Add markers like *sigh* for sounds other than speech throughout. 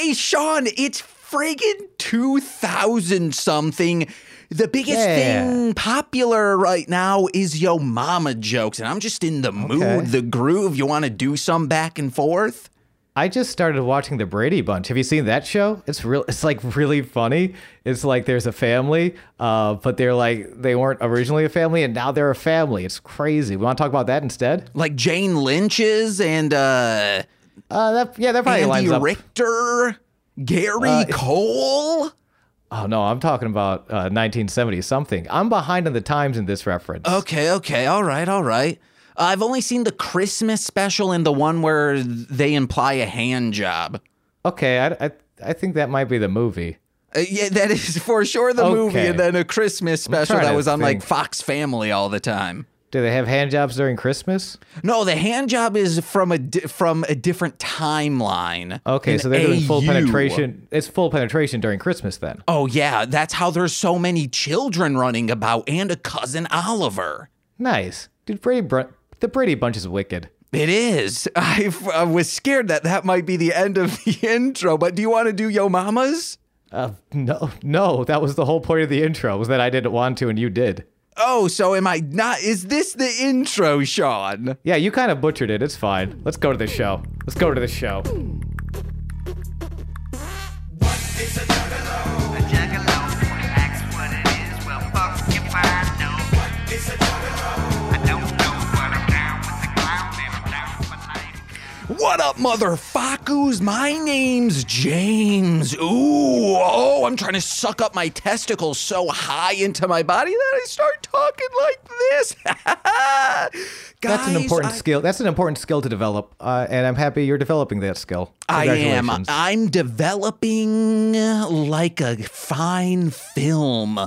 Hey, Sean, it's friggin' 2000 something. The biggest Yeah. thing popular right now is yo mama jokes, and I'm just in the mood, the groove. You want to do some back and forth? I just started watching the Brady Bunch. Have you seen that show? It's real. It's like really funny. It's like there's a family, uh, but they're like they weren't originally a family, and now they're a family. It's crazy. We want to talk about that instead? Like Jane Lynch's and uh, Uh, that yeah, that probably Andy lines up. Richter, Gary Uh, Cole. Oh no, I'm talking about uh, 1970 something. I'm behind on the times in this reference. Okay, okay, all right, all right. I've only seen the Christmas special and the one where they imply a hand job. Okay, I, I I think that might be the movie. Uh, yeah, that is for sure the movie, and then a Christmas special that was on like. Fox Family all the time. Do they have hand jobs during Christmas? No, the hand job is from a di- from a different timeline. Okay, so they're doing full AU. penetration. It's full penetration during Christmas then. Oh yeah, that's how there's so many children running about, and a cousin Oliver. Nice, dude. Brady Br- the Brady Bunch is wicked. It is. *laughs* I, I was scared that that might be the end of the *laughs* intro, but do you want to do Yo Mamas? Uh, no, no, that was the whole point of the intro was that I didn't want to and you did. Oh, so am I not? Is this the intro, Sean? Yeah, you kind of butchered it. It's fine. Let's go to the show. Let's go to the show. What up, motherfuckers? My name's James. Ooh, oh, I'm trying to suck up my testicles so high into my body that I start talking like this. *laughs* That's an important I- skill. That's an important skill to develop, uh, and I'm happy you're developing that skill. I am. I'm developing like a fine film.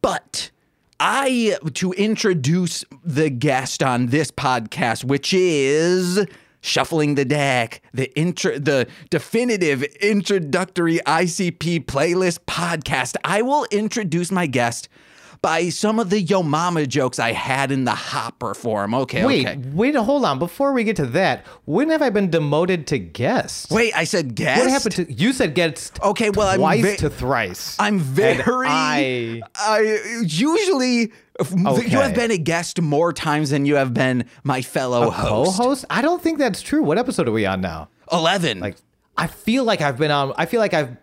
But I to introduce the guest on this podcast, which is Shuffling the Deck, the intro the definitive introductory ICP playlist podcast. I will introduce my guest by some of the Yo Mama jokes I had in the hopper for him. Okay, Wait, okay. wait, hold on. Before we get to that, when have I been demoted to guest? Wait, I said guest. what happened to you? Said guest. Okay, well, I'm twice ve- to thrice. I'm very. I I usually. if- You have been a guest more times than you have been my fellow host. co-host. I don't think that's true. What episode are we on now? Eleven. Like, I feel like I've been on. I feel like I've.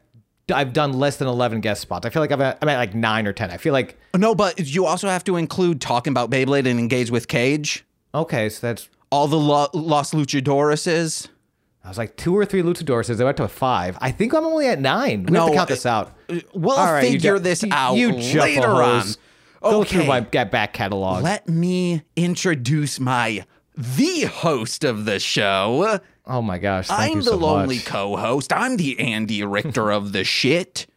I've done less than eleven guest spots. I feel like I've. I'm at like nine or ten. I feel like no, but you also have to include talking about Beyblade and engage with Cage. okay, so that's All the lo- Los Luchadoruses. I was like two or three luchadors. I went to a five. I think I'm only at nine. We have to count uh, this out. We'll All right, you figure ju- this out you later on. juffahos. Go through Okay. my back catalog. Let me introduce my the host of the show. Oh my gosh! Thank I'm the so lonely much. co-host. I'm the Andy Richter of the shit.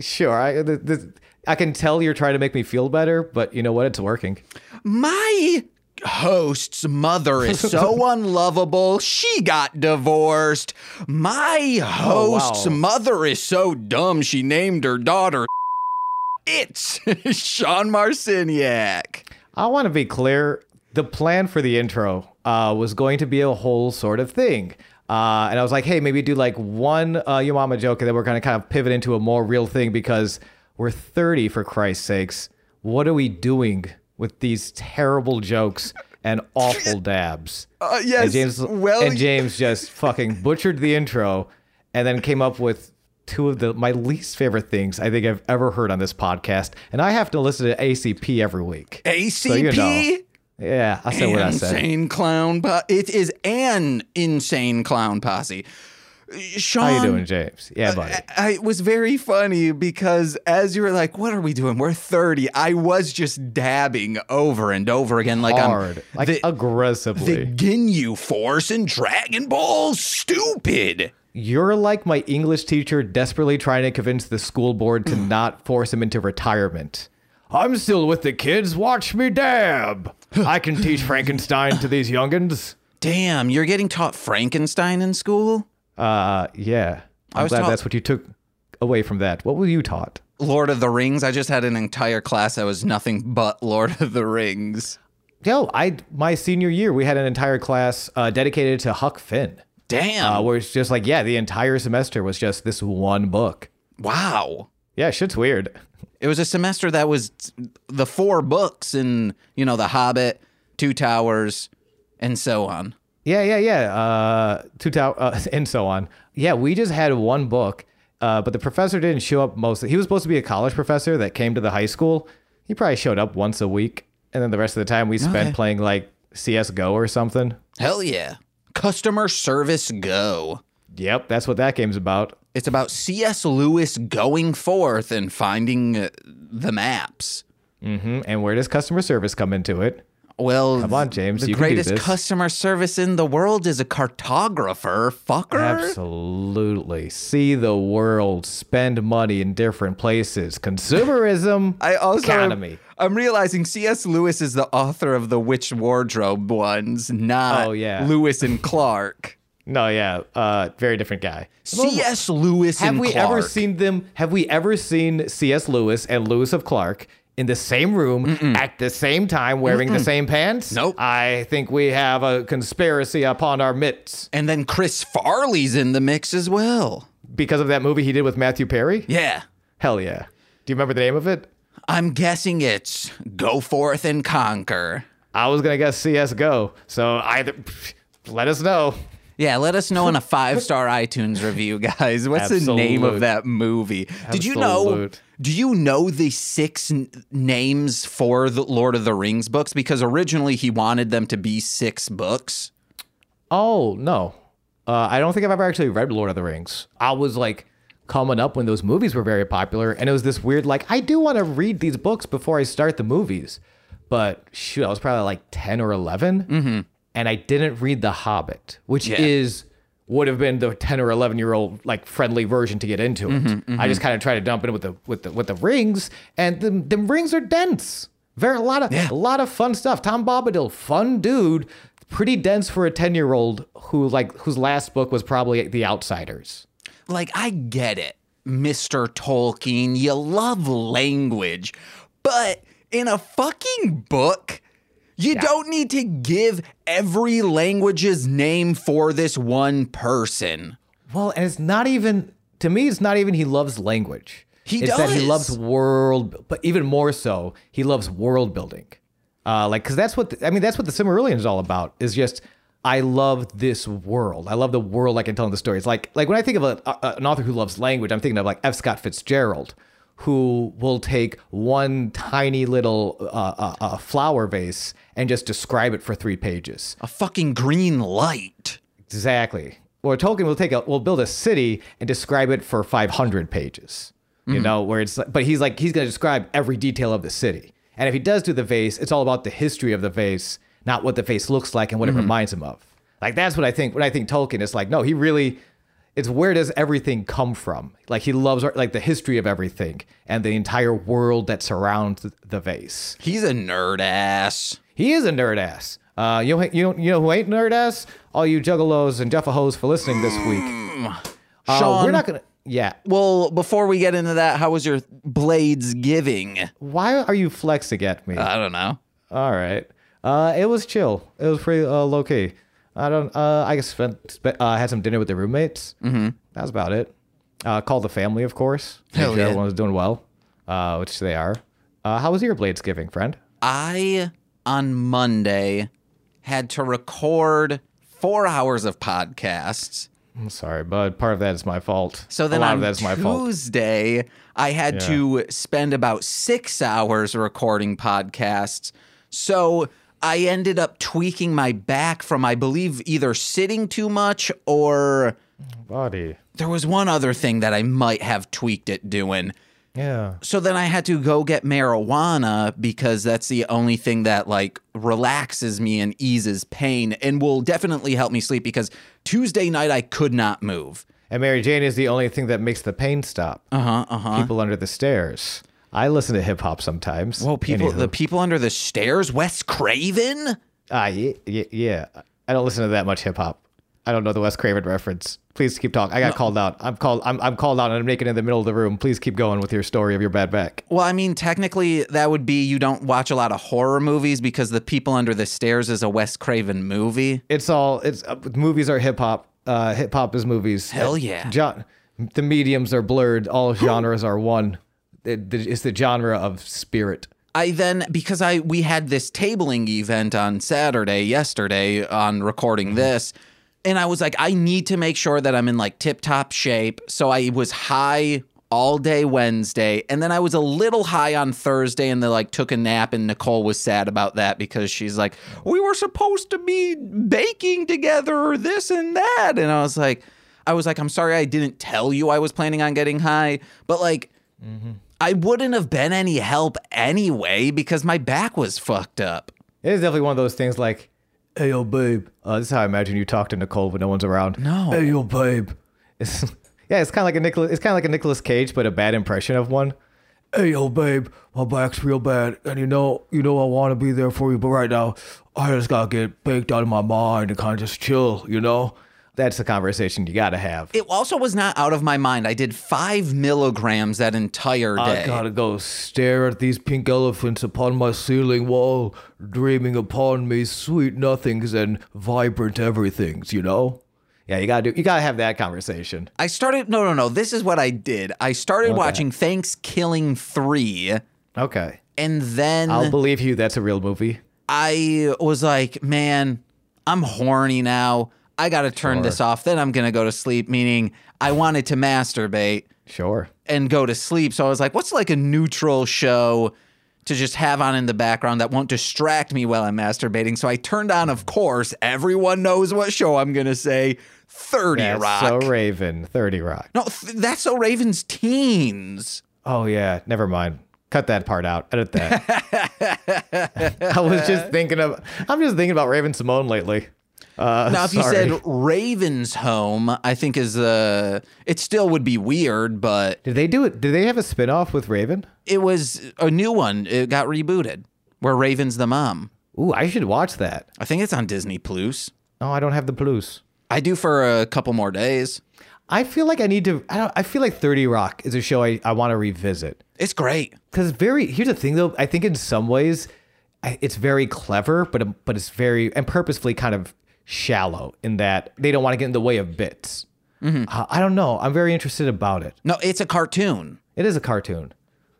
Sure, I the, the, I can tell you're trying to make me feel better, but you know what? It's working. My host's mother is so *laughs* unlovable. She got divorced. My oh, host's wow. mother is so dumb. She named her daughter. *laughs* It's *laughs* Sean Marciniak. I want to be clear. The plan for the intro uh, was going to be a whole sort of thing. Uh, and I was like, hey, maybe do like one uh, Yo Mama joke, and then we're going to kind of pivot into a more real thing because we're 30, for Christ's sakes. What are we doing with these terrible jokes and *laughs* awful dabs? Uh, yes. and James, well, and James just *laughs* fucking butchered the intro and then came up with two of the my least favorite things I think I've ever heard on this podcast. And I have to listen to ACP every week. ACP. So you know. Yeah, I said what I said. Insane clown. Po- it is an insane clown posse. Sean, How you doing, James? Yeah, uh, buddy. I, it was very funny because as you were like, "What are we doing? We're 30. I was just dabbing over and over again, like Hard, I'm like the, aggressively. the Ginyu Force and Dragon Ball. Stupid. You're like my English teacher desperately trying to convince the school board to *sighs* not force him into retirement. I'm still with the kids. Watch me dab. I can teach Frankenstein to these youngins. Damn, you're getting taught Frankenstein in school. Uh, yeah. I'm was glad taught- that's what you took away from that. What were you taught? Lord of the Rings. I just had an entire class that was nothing but *laughs* Lord of the Rings. Yo, I my senior year we had an entire class uh, dedicated to Huck Finn. Damn. Uh, where it's just like, yeah, the entire semester was just this one book. wow. Yeah, shit's weird. It was a semester that was the four books and, you know, The Hobbit, Two Towers, and so on. Yeah, yeah, yeah. Uh, two tower uh, *laughs* and so on. Yeah, we just had one book, uh, but the professor didn't show up most. He was supposed to be a college professor that came to the high school. He probably showed up once a week, and then the rest of the time we spent Okay. playing like CS:GO or something. Hell yeah. Customer Service Go. Yep, that's what that game's about. It's about C.S. Lewis going forth and finding uh, the maps. hmm And where does customer service come into it? Well, Come on, James, The you can do greatest customer service in the world is a cartographer, fucker. Absolutely. See the world, spend money in different places. Consumerism. *laughs* I also economy. I'm realizing C.S. Lewis is the author of the Witch Wardrobe ones, not Oh, yeah. Lewis and Clark. No, yeah, uh, very different guy. C.S. Lewis Have and we Clark. ever seen them? Have we ever seen C.S. Lewis and Lewis of Clark in the same room at the same time wearing the same pants? Nope. I think we have a conspiracy upon our mitts And then Chris Farley's in the mix as well. because of that movie he did with Matthew Perry. Yeah. Hell yeah. Do you remember the name of it? I'm guessing it's Go Forth and Conquer. I was gonna guess CS:GO. So either let us know. Yeah, let us know in a *laughs* five star iTunes review, guys. What's the name of that movie? Did you know? Do you know the six n- names for the Lord of the Rings books? Because originally he wanted them to be six books. Oh no, uh, I don't think I've ever actually read Lord of the Rings. I was like coming up when those movies were very popular, and it was this weird like I do want to read these books before I start the movies, but shoot, I was probably like ten or 11 and I didn't read The Hobbit, which Yeah. is would have been the ten or eleven year old like friendly version to get into it. Mm-hmm, mm-hmm. I just kind of tried to dump in with the with the with the rings, and the the rings are dense. Very a lot of Yeah. a lot of fun stuff. Tom Bombadil, fun dude, pretty dense for a ten year old who like whose last book was probably The Outsiders. Like, I get it, Mr. Tolkien. You love language, but in a fucking book, you don't need to give every language's name for this one person. Well, and it's not even to me. It's not even he loves language. He it's that he loves world, but even more so, he loves world building. Uh, like, because that's what the, I mean. That's what the Silmarillion is all about. Is just I love this world. I love the world. I can tell in the stories. Like, like when I think of a, a, an author who loves language, I'm thinking of like F. Scott Fitzgerald, who will take one tiny little uh, uh, uh, flower vase and just describe it for three pages. A fucking green light. Exactly. Or Tolkien will take a will build a city and describe it for 500 pages. You mm-hmm. know, where it's like, but he's like he's going to describe every detail of the city. And if he does do the vase, it's all about the history of the vase, not what the vase looks like and what it mm-hmm. reminds him of. Like that's what I think. When I think Tolkien, it's like no, he really. It's where does everything come from? Like he loves like the history of everything and the entire world that surrounds the vase. He's a nerd ass. He is a nerd ass. Uh, you know, you you know who ain't nerd ass? All you juggalos and jeffahos for listening this week. Uh, Sean. we're not gonna. Yeah. Well, before we get into that, how was your Blades giving? Why are you flexing at me? I don't know. All right. Uh, it was chill. It was pretty uh, low key. I don't. Uh, I spent, spent uh, had some dinner with the roommates. Mm-hmm. That was about it. Uh, called the family, of course. Hell yeah. Everyone was doing well, uh, which they are. Uh, how was your Blades giving, friend? I, on Monday, had to record four hours of podcasts. I'm sorry, bud. Part of that is my fault. So then a lot on of that is my fault. Tuesday, I had Yeah. to spend about six hours recording podcasts. So I ended up tweaking my back from, I believe, either sitting too much or Body. there was one other thing that I might have tweaked it doing. Yeah. So then I had to go get marijuana because that's the only thing that like relaxes me and eases pain and will definitely help me sleep because Tuesday night I could not move. And Mary Jane is the only thing that makes the pain stop. Uh huh. Uh huh. People under the stairs. I listen to hip hop sometimes. Well, people, Anywho. the people under the stairs, Wes Craven. ah, yeah, yeah, yeah. I don't listen to that much hip hop. I don't know the Wes Craven reference. Please keep talking. I got called out. I'm called. I'm, I'm called out, and I'm naked in the middle of the room. Please keep going with your story of your bad back. Well, I mean, technically, that would be you don't watch a lot of horror movies because The People Under the Stairs is a Wes Craven movie. It's all. It's uh, movies are hip hop. uh, hip hop is movies. Hell yeah. John, the mediums are blurred. All genres are one. It- it's the genre of spirit. I then because I we had this tabling event on Saturday yesterday on recording this and I was like I need to make sure that I'm in like tip top shape so I was high all day Wednesday and then I was a little high on Thursday and then like took a nap and Nicole was sad about that because she's like we were supposed to be baking together this and that and I was like I was like I'm sorry I didn't tell you I was planning on getting high but like I wouldn't have been any help anyway because my back was fucked up. It is definitely one of those things like, hey, yo, babe. Uh, this is how I imagine you talk to Nicole when no one's around. No. Hey, yo, babe. It's, yeah, it's kind of like a Nicholas. It's kind of like a Nicolas Cage, but a bad impression of one. Hey, yo, babe. My back's real bad, and you know, you know, I want to be there for you, but right now, I just gotta get baked out of my mind and kind of just chill. You know, that's the conversation you gotta have. It also was not out of my mind. I did five milligrams that entire day. I gotta go stare at these pink elephants upon my ceiling wall, dreaming upon me sweet nothings and vibrant everythings, you know? Yeah, you gotta do you gotta have that conversation. I started, no, no, no. This is what I did. I started watching Thanks Killing 3, Okay. and then I'll believe you that's a real movie. I was like, man, I'm horny now. I got to turn this off. Then I'm going to go to sleep, meaning I wanted to masturbate. Sure. and go to sleep. So I was like, what's like a neutral show to just have on in the background that won't distract me while I'm masturbating? So I turned on, of course, everyone knows what show I'm going to say 30 That's Rock. so Raven, 30 Rock. no, th- that's so Raven's teens. Oh yeah, never mind. Cut that part out. Edit that. *laughs* I was just *laughs* thinking of I'm just thinking about Raven-Symoné lately. Uh, Now, if you said Raven's Home, I think is uh, it still would be weird, but Did they do it? Did they have a spin-off with Raven? it was a new one. It got rebooted where Raven's the mom. Ooh, I should watch that. I think it's on Disney Plus. Oh, I don't have the plus. I do for a couple more days. I feel like I need to. I don't. I feel like Thirty Rock is a show I, I want to revisit It's great. because very. Here's the thing, though. I think in some ways, I, it's very clever, but but it's very and purposefully kind of shallow in that they don't want to get in the way of bits. Uh, I don't know. I'm very interested about it. No, it's a cartoon. It is a cartoon.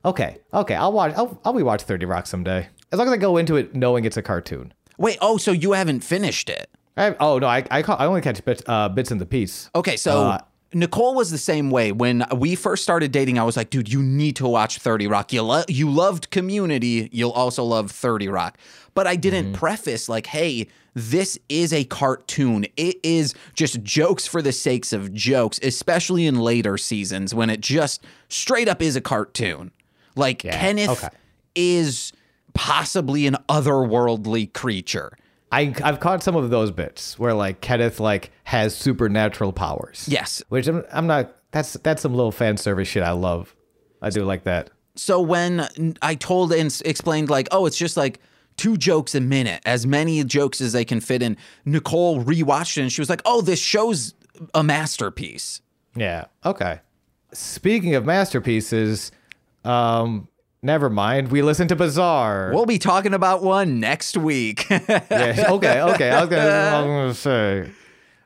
Okay, okay. I'll watch. I'll I'll rewatch Thirty Rock someday. As long as I go into it knowing it's a cartoon. Wait, oh, so you haven't finished it? I, oh no, I I, I only catch bits uh, bits in the piece. Okay, so Uh, Nicole was the same way. When we first started dating, I was like, dude, you need to watch 30 Rock. You, lo- you loved Community, you'll also love 30 Rock. But I didn't Mm-hmm. preface, like, hey, this is a cartoon. It is just jokes for the sakes of jokes, especially in later seasons when it just straight up is a cartoon. Like, Kenneth okay. is possibly an otherworldly creature. I I've caught some of those bits where like Kenneth like has supernatural powers. Yes. which I'm I'm not. That's that's some little fan service shit I love. I do like that. so when I told and explained like, oh, it's just like two jokes a minute, as many jokes as they can fit in. Nicole rewatched it and she was like, oh, this show's a masterpiece. Yeah. Okay. Speaking of masterpieces, um, never mind. We listen to Bizarre. We'll be talking about one next week. *laughs* Yeah, okay, okay. I was gonna, I was gonna *laughs* say,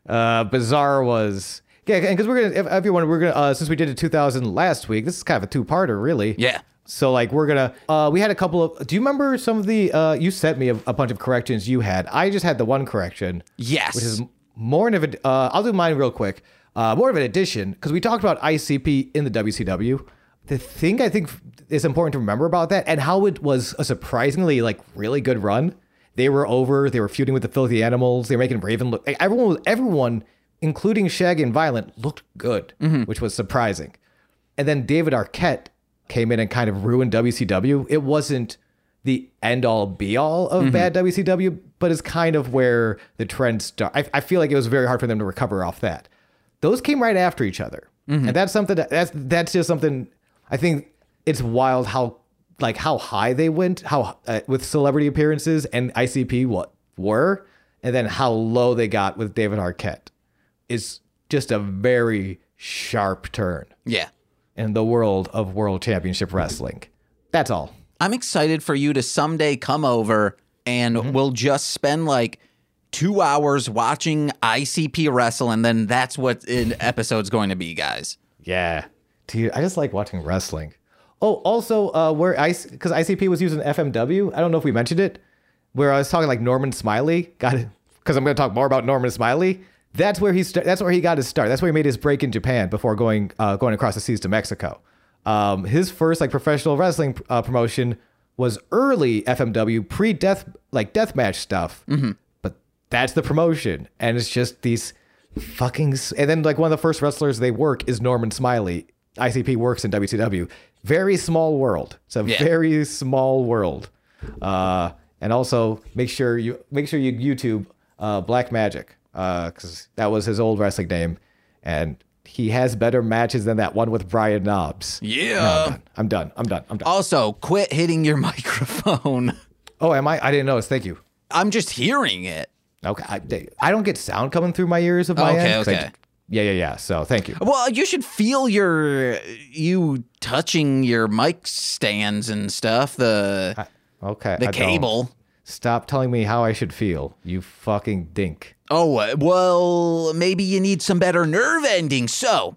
uh, Bizarre was yeah, because we're gonna if everyone we're gonna uh, since we did it 2000 last week. This is kind of a two parter, really. Yeah. So like we're gonna uh, we had a couple of. Do you remember some of the? Uh, you sent me a, a bunch of corrections you had. I just had the one correction. Yes. Which is more of a. Uh, I'll do mine real quick. Uh, more of an addition because we talked about ICP in the WCW. The thing I think is important to remember about that and how it was a surprisingly like really good run. They were over. They were feuding with the filthy animals. They were making Raven look. Like, everyone, everyone, including Shaggy and Violent, looked good, mm-hmm. which was surprising. And then David Arquette came in and kind of ruined WCW. It wasn't the end all be all of mm-hmm. bad WCW, but it's kind of where the trend started. I, I feel like it was very hard for them to recover off that. Those came right after each other, mm-hmm. and that's something that, that's that's just something. I think it's wild how like how high they went, how uh, with celebrity appearances and ICP what were, and then how low they got with David Arquette is just a very sharp turn yeah. in the world of World Championship Wrestling. That's all. I'm excited for you to someday come over and Mm-hmm. we'll just spend like two hours watching ICP wrestle, and then that's what an episode's going to be, guys. Yeah, dude, I just like watching wrestling. Oh, also, uh, where I because ICP was using FMW. I don't know if we mentioned it. Where I was talking like Norman Smiley got it because I'm going to talk more about Norman Smiley. That's where he st- that's where he got his start. That's where he made his break in Japan before going uh, going across the seas to Mexico. Um, his first like professional wrestling uh, promotion was early FMW pre death like deathmatch stuff. But that's the promotion, and it's just these fucking. s- And then like one of the first wrestlers they work is Norman Smiley. ICP works in WCW. Very small world. It's a Yeah. very small world. Uh, and also make sure you make sure you YouTube uh, Black Magic because that was his old wrestling name, and he has better matches than that one with Brian Knobbs. Yeah. I'm done. I'm done. I'm done. I'm done. Also, quit hitting your *laughs* microphone. Oh, am I? I didn't notice. Thank you. I'm just hearing it. Okay, I, I don't get sound coming through my ears of my Okay, end. I- okay. Yeah, yeah, yeah. So thank you. Well, you should feel your you touching your mic stands and stuff. The Okay. the I don't. cable. Stop telling me how I should feel. You fucking dink. Oh uh, well, maybe you need some better nerve ending. So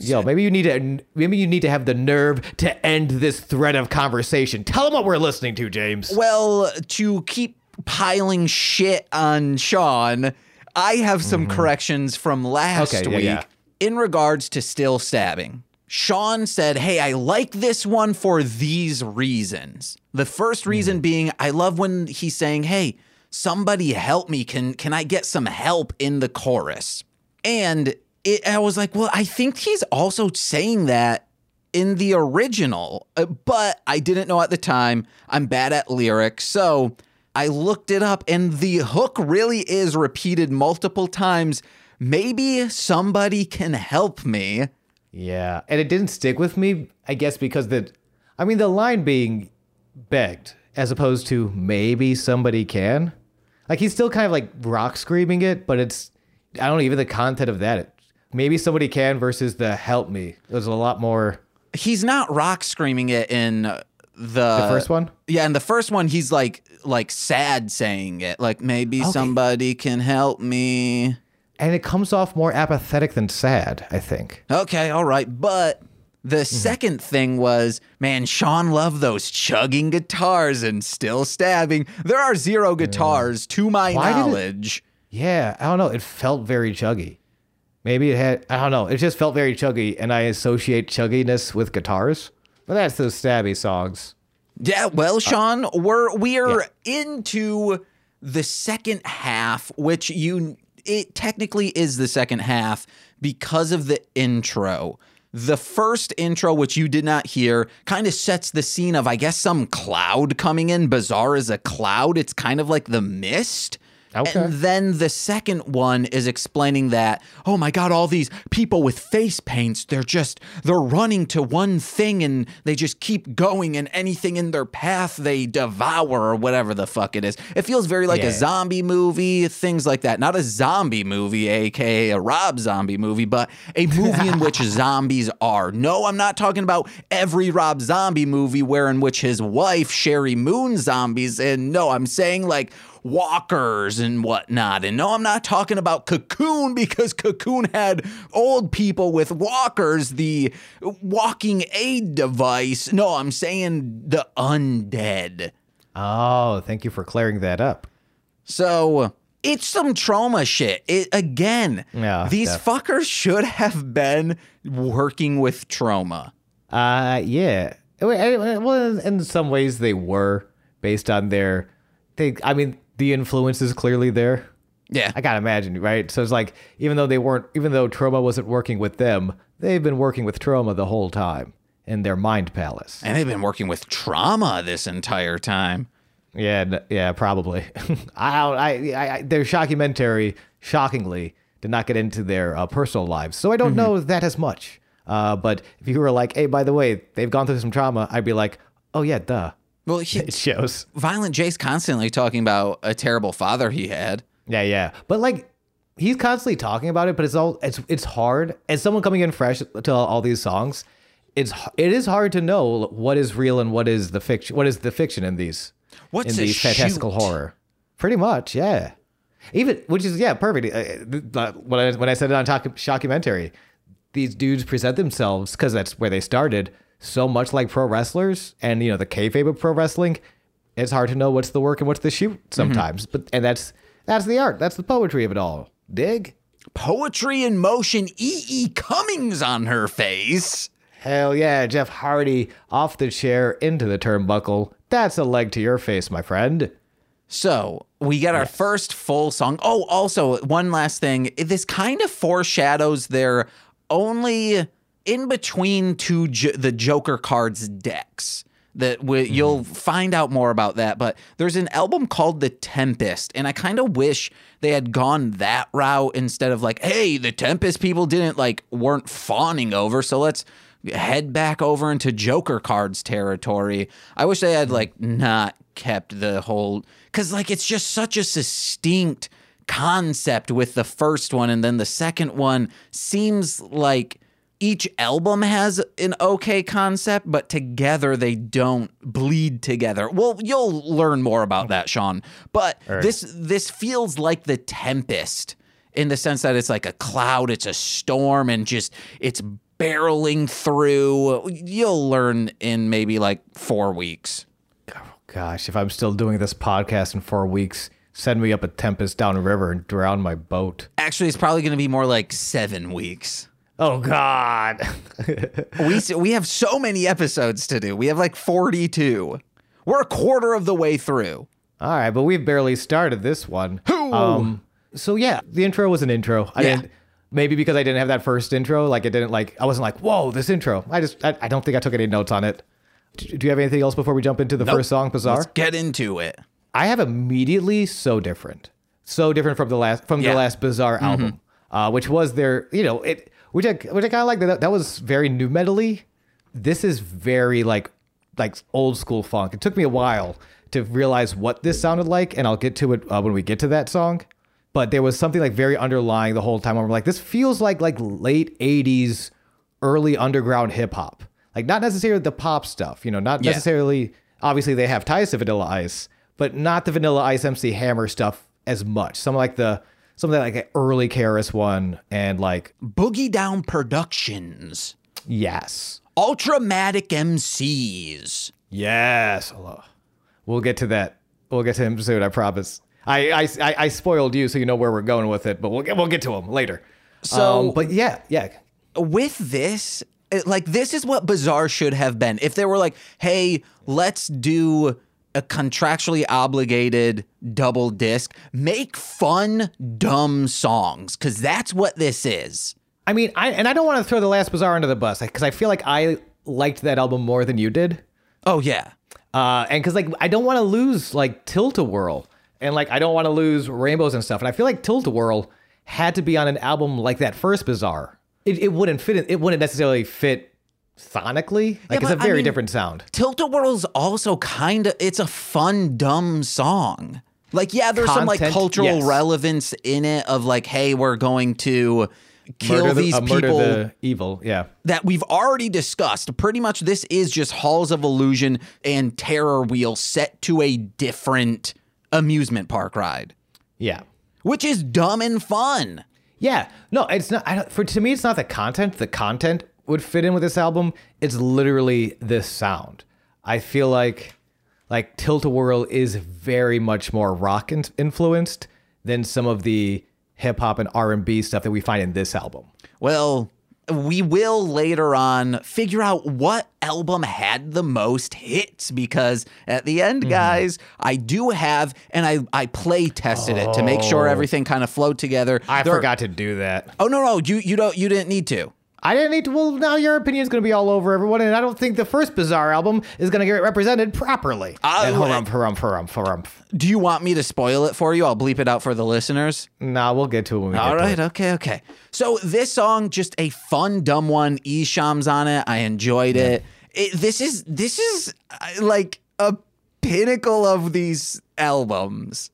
Yo, maybe you need to maybe you need to have the nerve to end this thread of conversation. Tell them what we're listening to, James. Well, to keep piling shit on Sean, I have some corrections from last Mm-hmm. Okay, week yeah. in regards to still stabbing. Sean said, Hey, I like this one for these reasons. The first Mm-hmm. reason being, I love when he's saying, Hey, somebody help me. Can can I get some help in the chorus? And it, I was like, well, I think he's also saying that in the original, uh, but I didn't know at the time. I'm bad at lyrics. So I looked it up, and the hook really is repeated multiple times. Maybe somebody can help me. Yeah, and it didn't stick with me, I guess because the I mean the line being begged as opposed to maybe somebody can. Like he's still kind of like rock screaming it, but it's I don't know even the content of that. It, maybe somebody can versus the help me. There's a lot more He's not rock screaming it in the, the first one. Yeah, and the first one, he's like like sad saying it, like maybe somebody can help me. And it comes off more apathetic than sad, I think. Okay, all right. But the Mm-hmm. second thing was, man, Sean loved those chugging guitars and still stabbing. There are zero guitars to my Why did it- knowledge. Yeah, I don't know. It felt very chuggy. Maybe it had, I don't know. It just felt very chuggy, and I associate chugginess with guitars. But that's those stabby songs. Yeah, well, uh, Sean, we're we're into the second half, which you it technically is the second half because of the intro. The first intro, which you did not hear, kind of sets the scene of, I guess, some cloud coming in. Bizarre as a cloud. It's kind of like the mist. Okay. And then the second one is explaining that, oh my God, all these people with face paints, they're just, they're running to one thing and they just keep going and anything in their path they devour or whatever the fuck it is. It feels very like Yeah. a zombie movie, things like that. Not a zombie movie, aka a Rob Zombie movie, but a movie in which *laughs* zombies are. No, I'm not talking about every Rob Zombie movie where in which his wife, Sheri Moon zombies. And no, I'm saying like walkers and whatnot. And no, I'm not talking about Cocoon because Cocoon had old people with walkers, the walking aid device. No, I'm saying the undead. Oh, thank you for clearing that up. So it's some trauma shit. It again. Yeah, these def- fuckers should have been working with trauma. Uh, yeah. Well, well, in some ways they were based on their. They, I mean, the influence is clearly there. Yeah. I gotta imagine, right? So it's like, even though they weren't, even though Trauma wasn't working with them, they've been working with Trauma the whole time in their mind palace. and they've been working with trauma this entire time. Yeah, yeah, probably. *laughs* I, I, I, I, their shockumentary, shockingly, did not get into their uh, personal lives, so I don't know that as much. Uh, but if you were like, "Hey, by the way, they've gone through some trauma," I'd be like, "Oh yeah, duh." Well, he, *laughs* It shows. Violent J's constantly talking about a terrible father he had. Yeah, yeah. But like, he's constantly talking about it, but it's all it's it's hard. As someone coming in fresh to all these songs, it's it is hard to know what is real and what is the fiction. What is the fiction in these? What's in these fantastical shoot? horror? Pretty much, yeah. Even which is yeah, perfect. Uh, th- When I when I said it on talk, shockumentary, these dudes present themselves because that's where they started. So much like pro wrestlers, and you know the kayfabe of pro wrestling. It's hard to know what's the work and what's the shoot mm-hmm. sometimes, but and that's that's the art. That's the poetry of it all. Dig? Poetry in motion, E. E. Cummings on her face. Hell yeah, Jeff Hardy off the chair into the turnbuckle. That's a leg to your face, my friend. So we get our first full song. Oh, also, one last thing. This kind of foreshadows their only in between two jo- the Joker cards decks. That we, mm-hmm. you'll find out more about that. But there's an album called The Tempest, and I kind of wish they had gone that route instead of like, hey, the Tempest people didn't like weren't fawning over, so let's head back over into Joker cards territory. I wish they had mm-hmm. like not kept the whole because like it's just such a distinct concept with the first one, and then the second one seems like each album has an okay concept, but together they don't bleed together. Well, you'll learn more about that, Sean. But this this feels like the Tempest in the sense that it's like a cloud, it's a storm, and just it's barreling through. You'll learn in maybe like four weeks. Oh, gosh, if I'm still doing this podcast in four weeks, send me up a tempest down a river and drown my boat. Actually, it's probably going to be more like seven weeks. Oh God. *laughs* We we have so many episodes to do. We have like forty two. We're a quarter of the way through. All right, but we've barely started this one. Um, so yeah, the intro was an intro. I Yeah. didn't maybe because I didn't have that first intro, like it didn't like I wasn't like, whoa, this intro. I just I, I don't think I took any notes on it. D- Do you have anything else before we jump into the first song, Bizarre? Let's get into it. I have immediately so different, so different from the last from Yeah. the last Bizarre album, uh, which was their you know it which I which I kind of like that that was very new metally. This is very like like old school funk. It took me a while to realize what this sounded like, and I'll get to it uh, when we get to that song. But there was something like very underlying the whole time. I'm like, this feels like like late '80s, early underground hip hop. Like not necessarily the pop stuff, you know, not Yeah. necessarily. Obviously, they have ties to Vanilla Ice, but not the Vanilla Ice MC Hammer stuff as much. Some like the some like an early KRS One and like Boogie Down Productions. yes, Ultramagnetic MCs. yes. Hello. We'll get to that. We'll get to him soon. I promise. I I, I, I spoiled you, so you know where we're going with it. But we'll get we'll get to him later. So- Um, but yeah, yeah. with this, like this is what Bizarre should have been. If they were like, "Hey, let's do a contractually obligated double disc, make fun dumb songs cuz that's what this is." I mean, I and I don't want to throw the last Bizaar under the bus because I feel like I liked that album more than you did. Oh yeah. Uh, and because like I don't want to lose like Tilt a Whirl, and like I don't want to lose Rainbows and stuff, and I feel like Tilt a Whirl had to be on an album like that first Bizaar. It, it wouldn't fit. in- It wouldn't necessarily fit sonically. Like it's a but I very mean- different sound. Tilt-A-Whirl's also kind of it's a fun dumb song. Like yeah, there's some like cultural yes. relevance in it of like hey, we're going to kill Murder the- these uh, people the evil. Yeah. that we've already discussed. Pretty much this is just Halls of Illusion and Terror Wheel set to a different amusement park ride, Yeah. which is dumb and fun. Yeah, no, it's not. I don't, for to me, it's not the content. The content would fit in with this album. It's literally this sound. I feel like, like Tilt a Whirl is very much more rock in- influenced than some of the hip hop and R and B stuff that we find in this album. Well, we will later on figure out what album had the most hits because at the end, Mm-hmm. guys, I do have and I I play tested it to make sure everything kind of flowed together. Oh. I There- forgot to do that. Oh no no you you don't you didn't need to. I didn't need to. Well, now your opinion is going to be all over everyone, and I don't think the first Bizarre album is going to get represented properly. Would- harumph, harumph, harumph, harumph. Do you want me to spoil it for you? I'll bleep it out for the listeners. Nah, we'll get to it when we All get to it. okay, okay. So this song, just a fun, dumb one. Esham's on it. I enjoyed it. it. This is this is uh, like a pinnacle of these albums.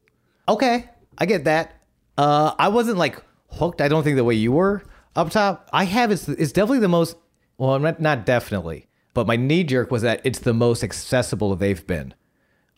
Okay, I get that. Uh, I wasn't like hooked. I don't think the way you were up top. I have it's it's definitely the most. Well, not not definitely, but my knee jerk was that it's the most accessible they've been,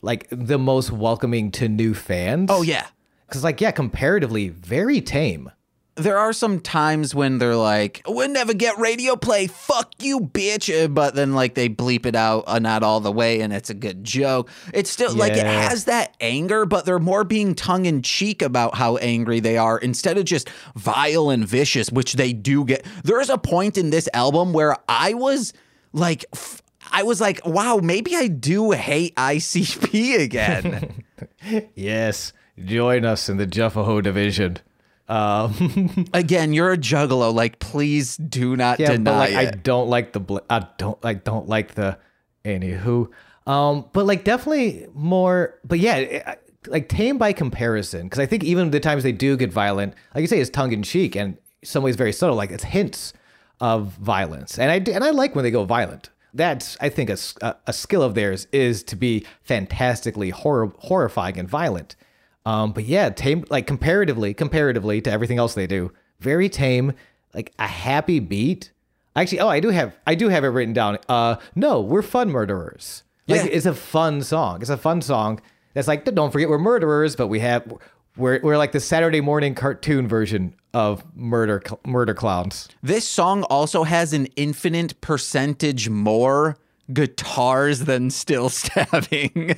like the most welcoming to new fans. Oh yeah, Because, like, yeah, comparatively, very tame. There are some times when they're like, "We'll never get radio play. Fuck you, bitch!" Uh, But then like they bleep it out, uh, not all the way, and it's a good joke. It's still like it has that anger, but they're more being tongue in cheek about how angry they are instead of just vile and vicious, which they do get. There's a point in this album where I was like. F- I was like, wow, maybe I do hate ICP again. *laughs* Yes, join us in the Juffaho division. Um, *laughs* again, you're a juggalo. Like, please do not yeah, deny but like, it. I don't like the bl- I don't like don't like the anywho. Um, but like definitely more. But yeah, it- like tame by comparison, because I think even the times they do get violent, like you say, it's tongue in cheek and some ways very subtle. Like it's hints of violence, and I and I like when they go violent. That's I think a, a skill of theirs is to be fantastically horror horrifying and violent. Um, but yeah, tame like comparatively, comparatively to everything else they do, very tame, like a happy beat. Actually, oh, I do have I do have it written down. Uh, no, we're fun murderers. Like Yeah. it's a fun song. It's a fun song. That's like don't forget we're murderers, but we have we're we're like the Saturday morning cartoon version of murder murder clowns. This song also has an infinite percentage more guitars than still *laughs* stabbing.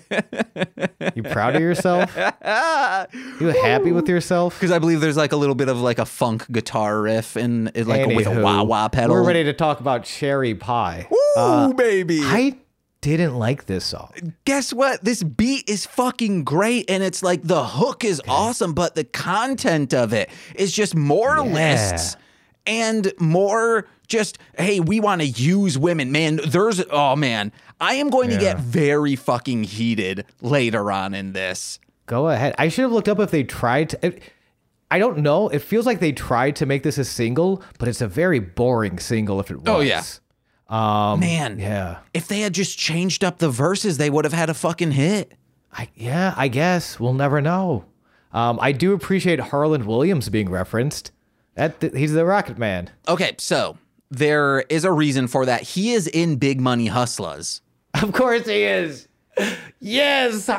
You proud of yourself? *laughs* you happy with yourself? Because I believe there's like a little bit of like a funk guitar riff and it, like with a wah wah pedal. We're ready to talk about cherry pie. Ooh, uh, baby. I didn't like this song. Guess what? This beat is fucking great and it's like the hook is awesome, but the content of it is just more lists and more just, hey, we want to use women. Man, there's, oh man, I am going to get very fucking heated later on in this. Go ahead. I should have looked up if they tried to. it- I don't know. It feels like they tried to make this a single, but it's a very boring single if it was. Oh, yeah. Um, Man, yeah. if they had just changed up the verses, they would have had a fucking hit. I, yeah, I guess. We'll never know. Um, I do appreciate Harland Williams being referenced. That He's the Rocket Man. Okay, so there is a reason for that. He is in Big Money Hustlers. Of course he is. Yes.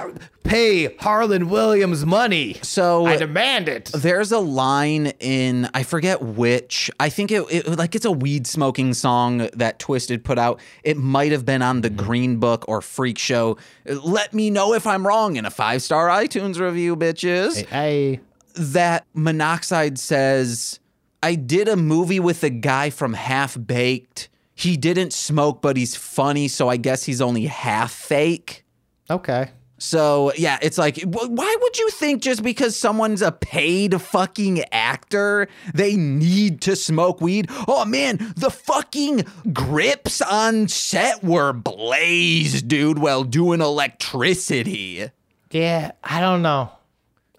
Pay Harland Williams money. So I demand it. There's a line in I forget which. I think it, it like it's a weed smoking song that Twiztid put out. It might have been on the hmm. Green Book or Freek Show. Let me know if I'm wrong in a five star iTunes review, bitches. I. That Monoxide says, I did a movie with a guy from Half Baked. He didn't smoke, but he's funny, so I guess he's only half fake. Okay. So yeah, it's like, why would you think just because someone's a paid fucking actor, they need to smoke weed? Oh man, the fucking grips on set were blazed, dude, while doing electricity. Yeah, I don't know.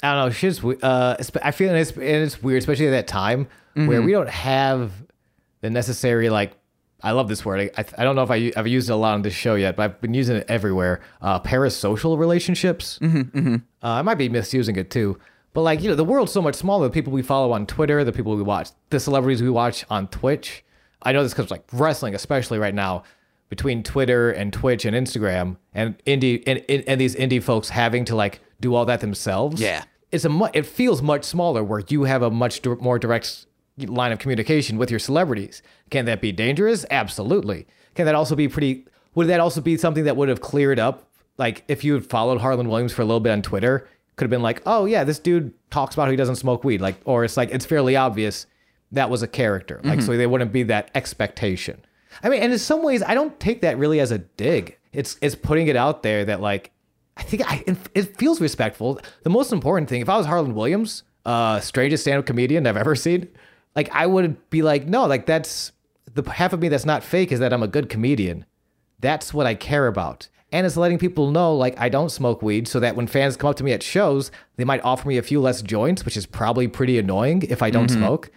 I don't know. Shit's uh, I feel it's and it's weird, especially at that time where we don't have the necessary like. I love this word. I, I don't know if I, I've used it a lot on this show yet, but I've been using it everywhere. Uh, parasocial relationships. Mm-hmm, Uh, I might be misusing it too. But like, you know, the world's so much smaller. The people we follow on Twitter, the people we watch, the celebrities we watch on Twitch. I know this because like wrestling, especially right now, between Twitter and Twitch and Instagram and indie and, and, and these indie folks having to like do all that themselves. Yeah. It's a mu- it feels much smaller where you have a much more direct line of communication with your celebrities. Can that be dangerous? Absolutely. Can that also be pretty would that also be something that would have cleared up like if you had followed Harland Williams for a little bit on Twitter, could have been like, "Oh yeah, this dude talks about how he doesn't smoke weed." Like or it's like it's fairly obvious that was a character. Like so there wouldn't be that expectation. I mean, and in some ways I don't take that really as a dig. It's it's putting it out there that like I think I, it, it feels respectful. The most important thing, if I was Harland Williams, uh, strangest stand-up comedian I've ever seen, like I would be like, no, like that's the half of me that's not fake is that I'm a good comedian. That's what I care about. And it's letting people know, like, I don't smoke weed, so that when fans come up to me at shows, they might offer me a few less joints, which is probably pretty annoying if I don't mm-hmm. smoke.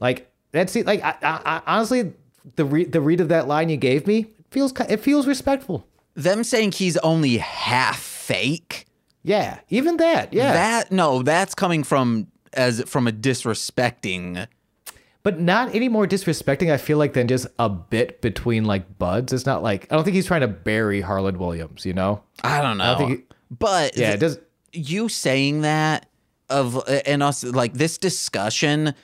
Like, that's it. Like, I, I, I, honestly, the re- the read of that line you gave me feels it feels respectful. Them saying he's only half fake. Yeah, even that. Yeah, That no, that's coming from as from a disrespecting. But not any more disrespecting. I feel like than just a bit between like buds. It's not like I don't think he's trying to bury Harland Williams. You know? I don't know. think but Yeah, it does. you saying that of uh, and us like this discussion.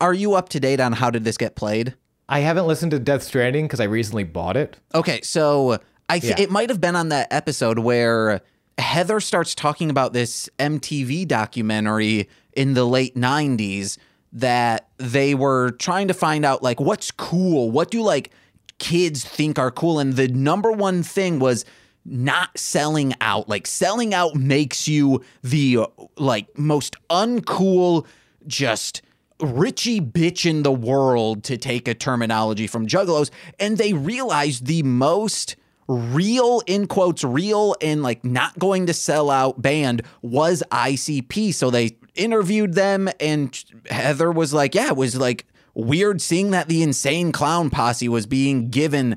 Are you up to date on how did this get played? I haven't listened to Death Stranding because I recently bought it. Okay, so I th- Yeah. it might have been on that episode where Heather starts talking about this MTV documentary in the late 90s that they were trying to find out like what's cool, what do like kids think are cool and the number one thing was not selling out. Like selling out makes you the like most uncool just Richie bitch in the world to take a terminology from Juggalos, and they realized the most real in quotes real and like not going to sell out band was ICP. So they interviewed them, and Heather was like, "Yeah, it was like weird seeing that the Insane Clown Posse was being given."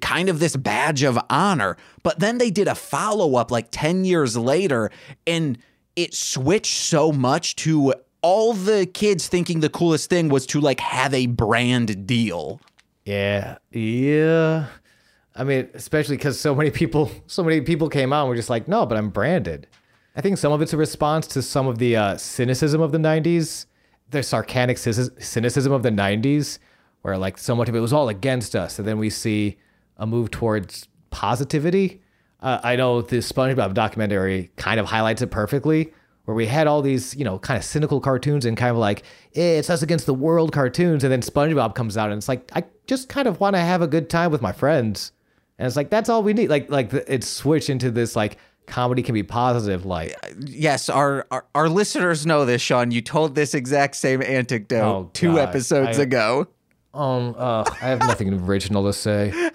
kind of this badge of honor. But then they did a follow up like 10 years later, and it switched so much to all the kids thinking the coolest thing was to like have a brand deal. Yeah, yeah. I mean, especially because so many people, so many people came out and were just like, "No, but I'm branded." I think some of it's a response to some of the uh, cynicism of the '90s, the sarcastic cynicism of the '90s, where like so much of it was all against us, and then we see a move towards positivity. Uh, I know the SpongeBob documentary kind of highlights it perfectly, where we had all these, you know, kind of cynical cartoons and kind of like, eh, it's us against the world cartoons. And then SpongeBob comes out and it's like, I just kind of want to have a good time with my friends. And it's like, that's all we need. Like, like the, it's switched into this, like, comedy can be positive. Like, Yes, our, our our listeners know this, Sean. You told this exact same anecdote Oh, two God. episodes I- ago. um, uh, I have nothing original to say. *laughs*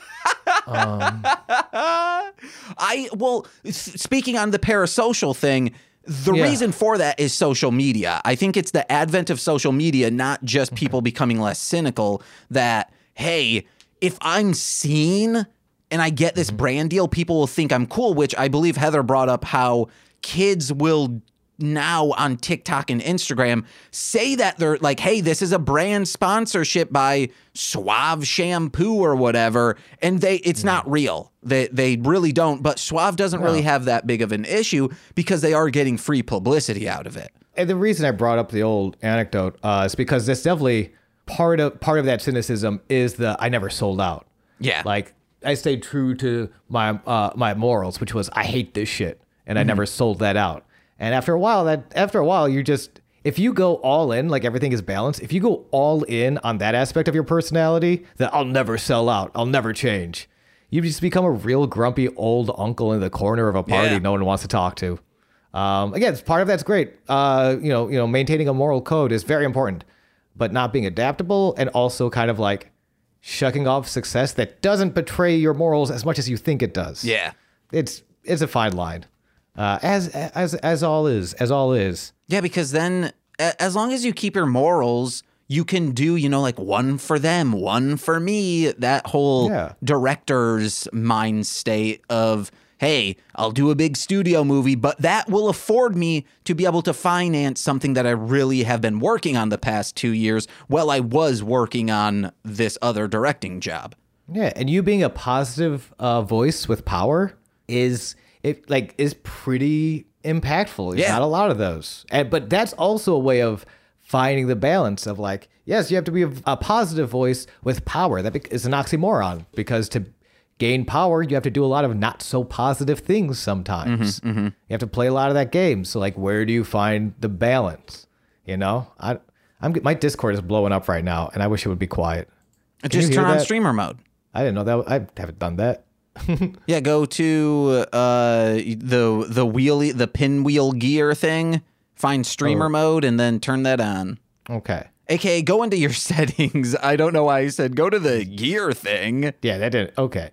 I well, speaking on the parasocial thing, the Yeah. reason for that is social media. I think it's the advent of social media, not just Mm-hmm. people becoming less cynical. That hey, if I'm seen and I get Mm-hmm. this brand deal, people will think I'm cool. Which I believe Heather brought up how kids will now on TikTok and Instagram say that they're like, hey, this is a brand sponsorship by Suave shampoo or whatever, and they it's not real. They they really don't. But Suave doesn't really have that big of an issue because they are getting free publicity out of it. And the reason I brought up the old anecdote uh, is because that's definitely part of part of that cynicism is the I never sold out. Yeah. like I stayed true to my uh, my morals, which was I hate this shit, and I never sold that out. And after a while, that after a while, you just if you go all in, like everything is balanced. If you go all in on that aspect of your personality, that I'll never sell out, I'll never change. You just become a real grumpy old uncle in the corner of a party Yeah. no one wants to talk to. Um, again, part of that's great. Uh, you know, you know, maintaining a moral code is very important, but not being adaptable and also kind of like shucking off success that doesn't betray your morals as much as you think it does. Yeah. it's it's a fine line, uh, as as as all is as all is. Yeah, because then as long as you keep your morals, you can do, you know, like one for them, one for me, that whole Yeah. director's mind state of, hey, I'll do a big studio movie, but that will afford me to be able to finance something that I really have been working on the past two years while I was working on this other directing job. Yeah, and you being a positive uh, voice with power is it like is pretty impactful. There's Yeah. not a lot of those, and but that's also a way of finding the balance of like yes, you have to be a, a positive voice with power. That is an oxymoron because to gain power, you have to do a lot of not so positive things sometimes. You have to play a lot of that game. So like, where do you find the balance? You know, I I'm my Discord is blowing up right now, and I wish it would be quiet. Just turn on that? streamer mode. I didn't know that. I haven't done that. *laughs* Yeah, go to uh, the the wheelie the pinwheel gear thing. Find streamer Oh. mode and then turn that on. Okay. AKA go into your *laughs* settings. I don't know why I said go to the gear thing. Yeah, that did. Okay.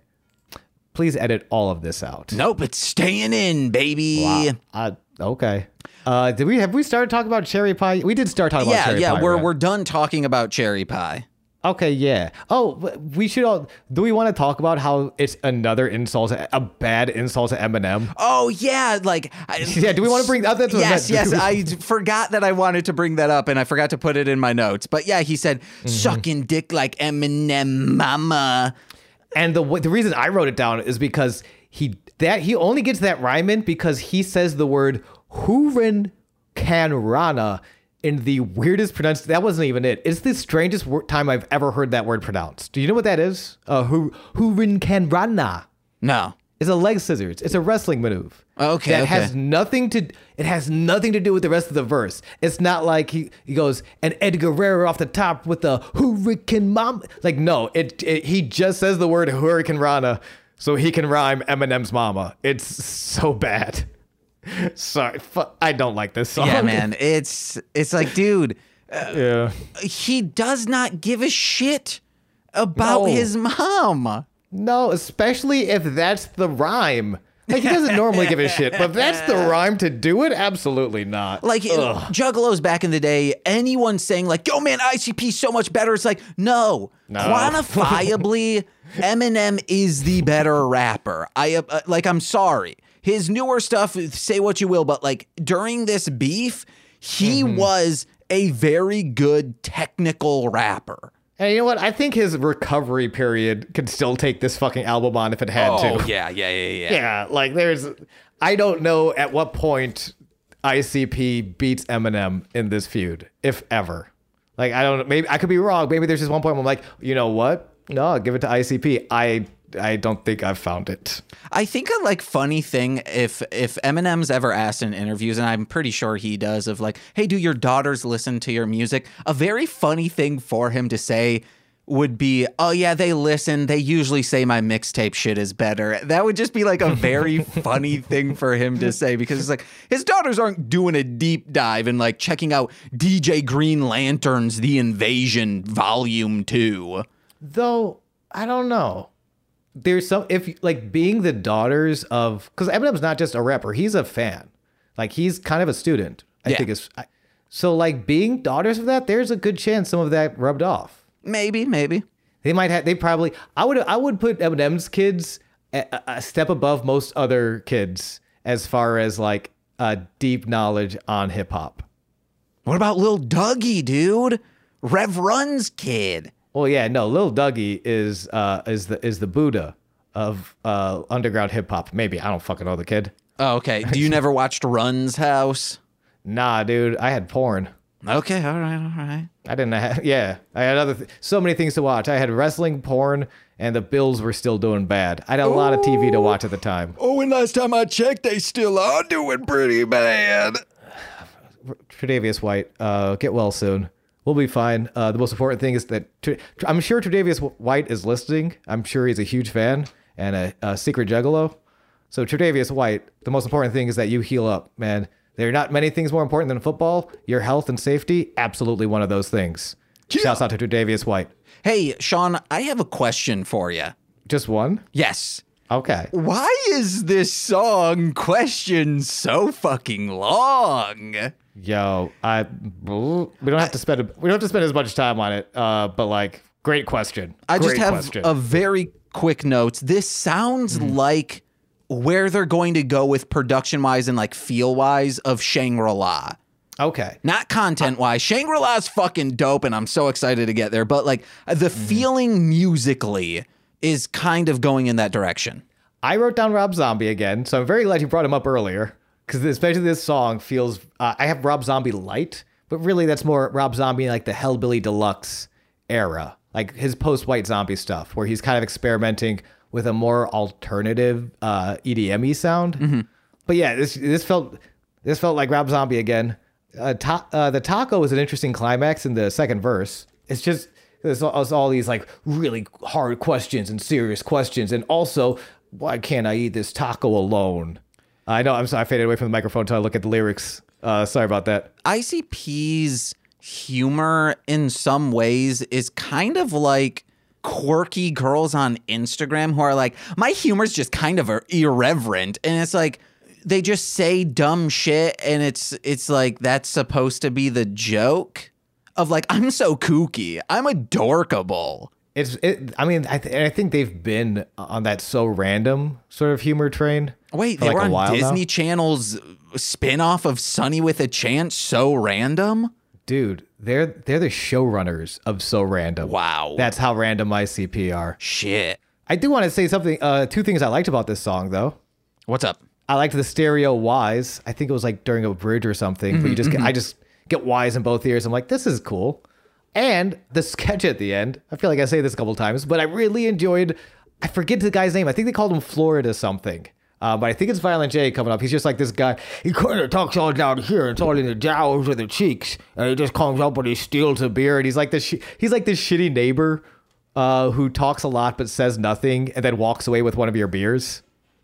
Please edit all of this out. Nope, it's staying in, baby. Wow. Uh, okay. Uh, did we have we started talking about cherry pie? We did start talking about Yeah, cherry yeah, pie. we're right? we're done talking about cherry pie. okay. Yeah. Oh, we should all. Do we want to talk about how it's another insult, a bad insult to Eminem? Oh yeah, like I, *laughs* Yeah, do we wanna bring- that's what I Yes, yes. I forgot that I wanted to bring that up, and I forgot to put it in my notes. But yeah, he said Mm-hmm. sucking dick like Eminem, mama. And the the reason I wrote it down is because he that he only gets that rhyme in because he says the word hoorin Kanrana in the weirdest pronounced. That wasn't even it. It's the strangest wor- time I've ever heard that word pronounced. Do you know what that is? Uh, Hu- Hurricanrana. No. It's a leg scissors. It's a wrestling maneuver. Okay, That okay. has nothing to. It has nothing to do with the rest of the verse. It's not like he, he goes and Edgar Guerrero off the top with the Hurricane Mom. Like no, it, it he just says the word Hurricane Rana so he can rhyme Eminem's mama. It's so bad. *laughs* Sorry, fu- I don't like this song. Yeah, man. *laughs* It's it's like, dude, Yeah. Uh, he does not give a shit about No. his mom. No, especially if that's the rhyme. Like he doesn't normally give a shit, but that's the *laughs* rhyme to do it, absolutely not. Like Juggalos back in the day, anyone saying like, "Yo, man, ICP so much better," it's like, no, No. quantifiably, *laughs* Eminem is the better rapper. I uh, uh, like, I'm sorry, his newer stuff. Say what you will, but like during this beef, he Mm-hmm. was a very good technical rapper. And you know what? I think his recovery period could still take this fucking album on if it had Oh, to. yeah, yeah, yeah, yeah. Yeah, like there's I don't know at what point ICP beats Eminem in this feud, if ever. Like I don't know, maybe I could be wrong. Maybe there's just one point where I'm like, you know what? No, give it to ICP. I I don't think I've found it. I think a like funny thing if if Eminem's ever asked in interviews, and I'm pretty sure he does, of like, hey, do your daughters listen to your music? A very funny thing for him to say would be, oh yeah, they listen. They usually say my mixtape shit is better. That would just be like a very *laughs* funny thing for him to say because it's like his daughters aren't doing a deep dive and like checking out DJ Green Lantern's The Invasion Volume Two. Though I don't know. There's some if like being the daughters of because Eminem's not just a rapper, he's a fan. Like he's kind of a student. I Yeah. think it's I, so like being daughters of that. There's a good chance some of that rubbed off. Maybe, maybe. They might have. They probably. I would. I would put Eminem's kids a, a- a step above most other kids as far as like uh, deep knowledge on hip hop. What about Lil Dougie, dude? Rev Run's kid. Well, yeah, no. Lil Dougie is uh, is the is the Buddha of uh, underground hip hop. Maybe I don't fucking know the kid. Oh, okay. Do you *laughs* never watched Run's House? Nah, dude. I had porn. Okay, all right, all right. I didn't have. *laughs* Yeah, I had other th- so many things to watch. I had wrestling, porn, and the Bills were still doing bad. I had a lot of TV to watch at the time. Oh, and last time I checked, they still are doing pretty bad. *sighs* Tre'Davious White, uh, get well soon. We'll be fine. Uh, the most important thing is that Tre- I'm sure Tre'Davious White is listening. I'm sure he's a huge fan and a, a secret juggalo. So Tre'Davious White, the most important thing is that you heal up, man. There are not many things more important than football. Your health and safety, absolutely one of those things. Shouts out to Tre'Davious White. Hey, Sean, I have a question for you. Just one? Yes. Okay. Why is this song question so fucking long? Yo, I we don't have to spend we don't have to spend as much time on it. Uh, but like, great question. I just have question. a very quick note. This sounds like where they're going to go with production wise and like feel wise of Shangri La. okay. Not content wise. Shangri La's fucking dope, and I'm so excited to get there. But like the feeling musically is kind of going in that direction. I wrote down Rob Zombie again, so I'm very glad you brought him up earlier because especially this song feels. Uh, I have Rob Zombie light, but really that's more Rob Zombie like the Hellbilly Deluxe era, like his post-White Zombie stuff, where he's kind of experimenting with a more alternative uh, EDM-y sound. But yeah, this this felt this felt like Rob Zombie again. Uh, ta- uh, the taco is an interesting climax in the second verse. It's just there's all, there's all these like really hard questions and serious questions, and also why can't I eat this taco alone? I know I'm sorry, I faded away from the microphone until I look at the lyrics. Uh, sorry about that. ICP's humor in some ways is kind of like quirky girls on Instagram who are like, my humor's just kind of irreverent. And it's like, they just say dumb shit and it's it's like that's supposed to be the joke of like I'm so kooky. I'm adorkable. It's it. I mean, I, th- I think they've been on that so random sort of humor train. Wait, they like were a on while now. Disney Channel's spin-off of Sunny with a Chance so random? dude. They're they're the showrunners of so random. Wow. that's how random ICP are. Shit. I do want to say something. Uh, two things I liked about this song, though. What's up? I liked the stereo wise. I think it was like during a bridge or something. but you just get, I just get Y's in both ears. I'm like, this is cool. And the sketch at the end. I feel like I say this a couple times, but I really enjoyed. I forget the guy's name. I think they called him Florida something. Uh, but I think it's Violent J coming up. He's just like this guy. He kind of talks all down here. It's all in the jowls of the cheeks, and he just comes up and he steals a beer. And he's like this. Sh- he's like this shitty neighbor uh, who talks a lot but says nothing, and then walks away with one of your beers.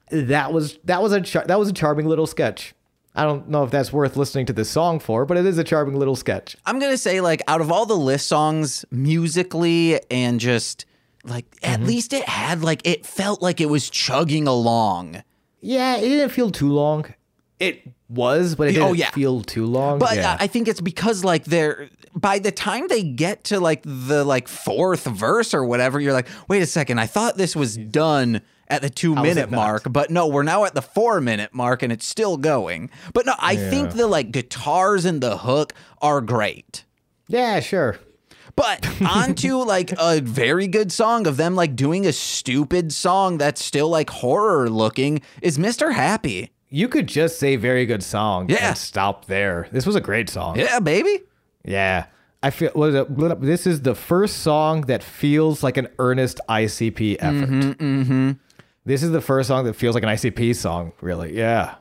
That was that was a char- that was a charming little sketch. I don't know if that's worth listening to this song for, but it is a charming little sketch. I'm gonna say like out of all the list songs musically and just like at Mm-hmm. least it had like it felt like it was chugging along. Yeah, it didn't feel too long. It was, but it oh, didn't Oh, yeah. feel too long. But yeah. Uh, I think it's because like they're by the time they get to like the like fourth verse or whatever, you're like, wait a second, I thought this was done at the two minute mark, but no, we're now at the four minute mark and it's still going. But no, I think the like guitars and the hook are great. yeah, sure. But *laughs* onto like a very good song of them like doing a stupid song that's still like horror looking is Mr. Happy. You could just say very good song Yeah. and stop there. This was a great song. Yeah, baby. Yeah. I feel what is it? this is the first song that feels like an earnest ICP effort. Mm-hmm, This is the first song that feels like an ICP song, really. Yeah.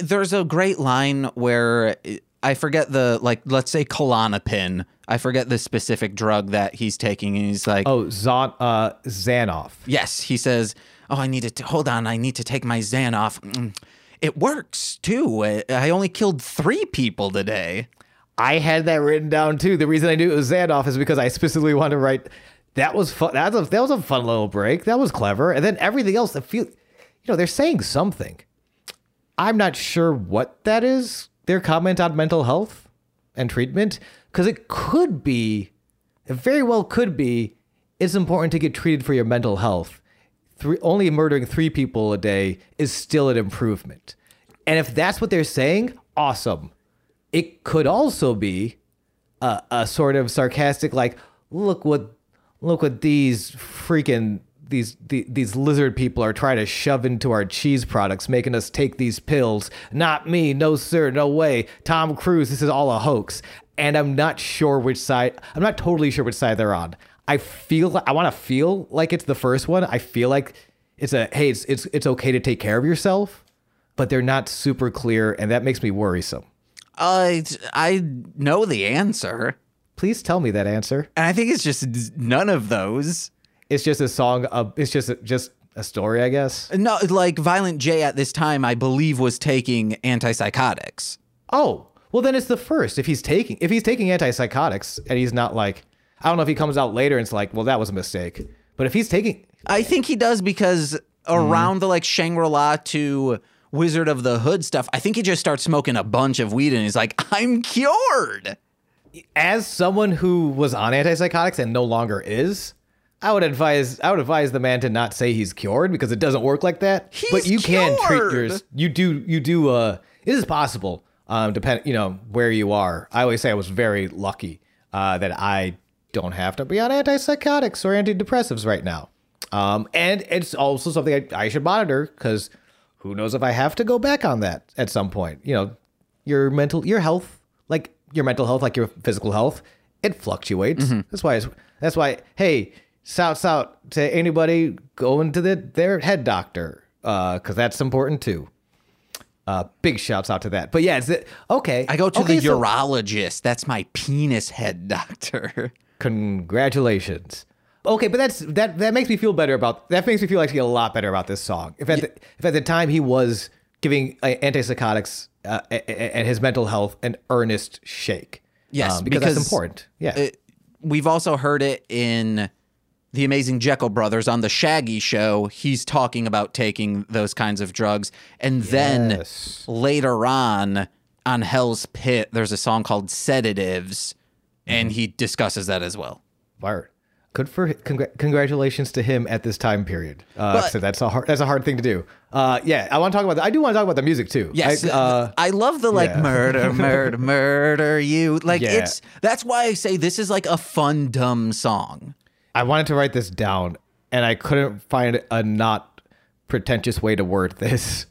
There's a great line where I forget the like let's say Klonopin. I forget the specific drug that he's taking and he's like Oh, Zon uh Xanoff. yes, he says, "Oh, I need to hold on, I need to take my Xanoff." Mm, It works too. I only killed 3 people today. I had that written down too. The reason I knew it was Xanoff is because I specifically wanted to write that was fun. That was a, that was a fun little break. That was clever. And then everything else, I feel, you know, they're saying something. I'm not sure what that is. Their comment on mental health and treatment, because it could be, it very well could be, it's important to get treated for your mental health. Three, only murdering three people a day is still an improvement. And if that's what they're saying, awesome. It could also be a, a sort of sarcastic, like, look what, look what these freaking these, the, these lizard people are trying to shove into our cheese products, making us take these pills. Not me, no sir, no way. Tom Cruise, this is all a hoax. And I'm not sure which side. I'm not totally sure which side they're on. I feel I want to feel like it's the first one. I feel like it's a hey, it's it's it's okay to take care of yourself, but they're not super clear, and that makes me worrisome. Uh, I know the answer. Please tell me that answer. And I think it's just none of those. It's just a song. Of, it's just a, just a story, I guess. No, like Violent J at this time, I believe, was taking antipsychotics. Oh, well then it's the first. If he's taking if he's taking antipsychotics and he's not like I don't know if he comes out later and it's like, well, that was a mistake. But if he's taking I think he does because mm-hmm. around the like Shangri La to Wizard of the Hood stuff, I think he just starts smoking a bunch of weed and he's like, I'm cured. as someone who was on antipsychotics and no longer is, I would advise I would advise the man to not say he's cured because it doesn't work like that. but He's you can treat cured. yours. You do you do uh it is possible. Um depend you know where you are. I always say I was very lucky uh that I don't have to be on antipsychotics or antidepressives right now. Um and it's also something I, I should monitor cuz who knows if I have to go back on that at some point. You know, your mental your health like your mental health like your physical health it fluctuates that's why it's, that's why hey shouts out to anybody going to the, their head doctor uh because that's important too. Uh big shouts out to that. But yeah it's okay. I go to okay, the so- urologist. That's my penis head doctor. *laughs* congratulations. Okay but that's that that makes me feel better about that makes me feel actually a lot better about this song. If at the, if at the time he was giving uh, antipsychotics uh, and his mental health an earnest shake. Yes, um, because, because that's important. Yeah. it- we've also heard it in the amazing Jeckel brothers on the Shaggy show. He's talking about taking those kinds of drugs. And then later on on Hell's Pit, there's a song called Sedatives, and he discusses that as well. Word. Good for congr- congratulations to him at this time period. Uh, But- so that's a hard that's a hard thing to do. Uh, yeah, I want to talk about. The, I do want to talk about the music too. Yes, I, uh, I love the like yeah. murder, murder, murder you. Like *laughs* Yeah. it's that's why I say this is like a fun dumb song. I wanted to write this down, and I couldn't find a not pretentious way to word this.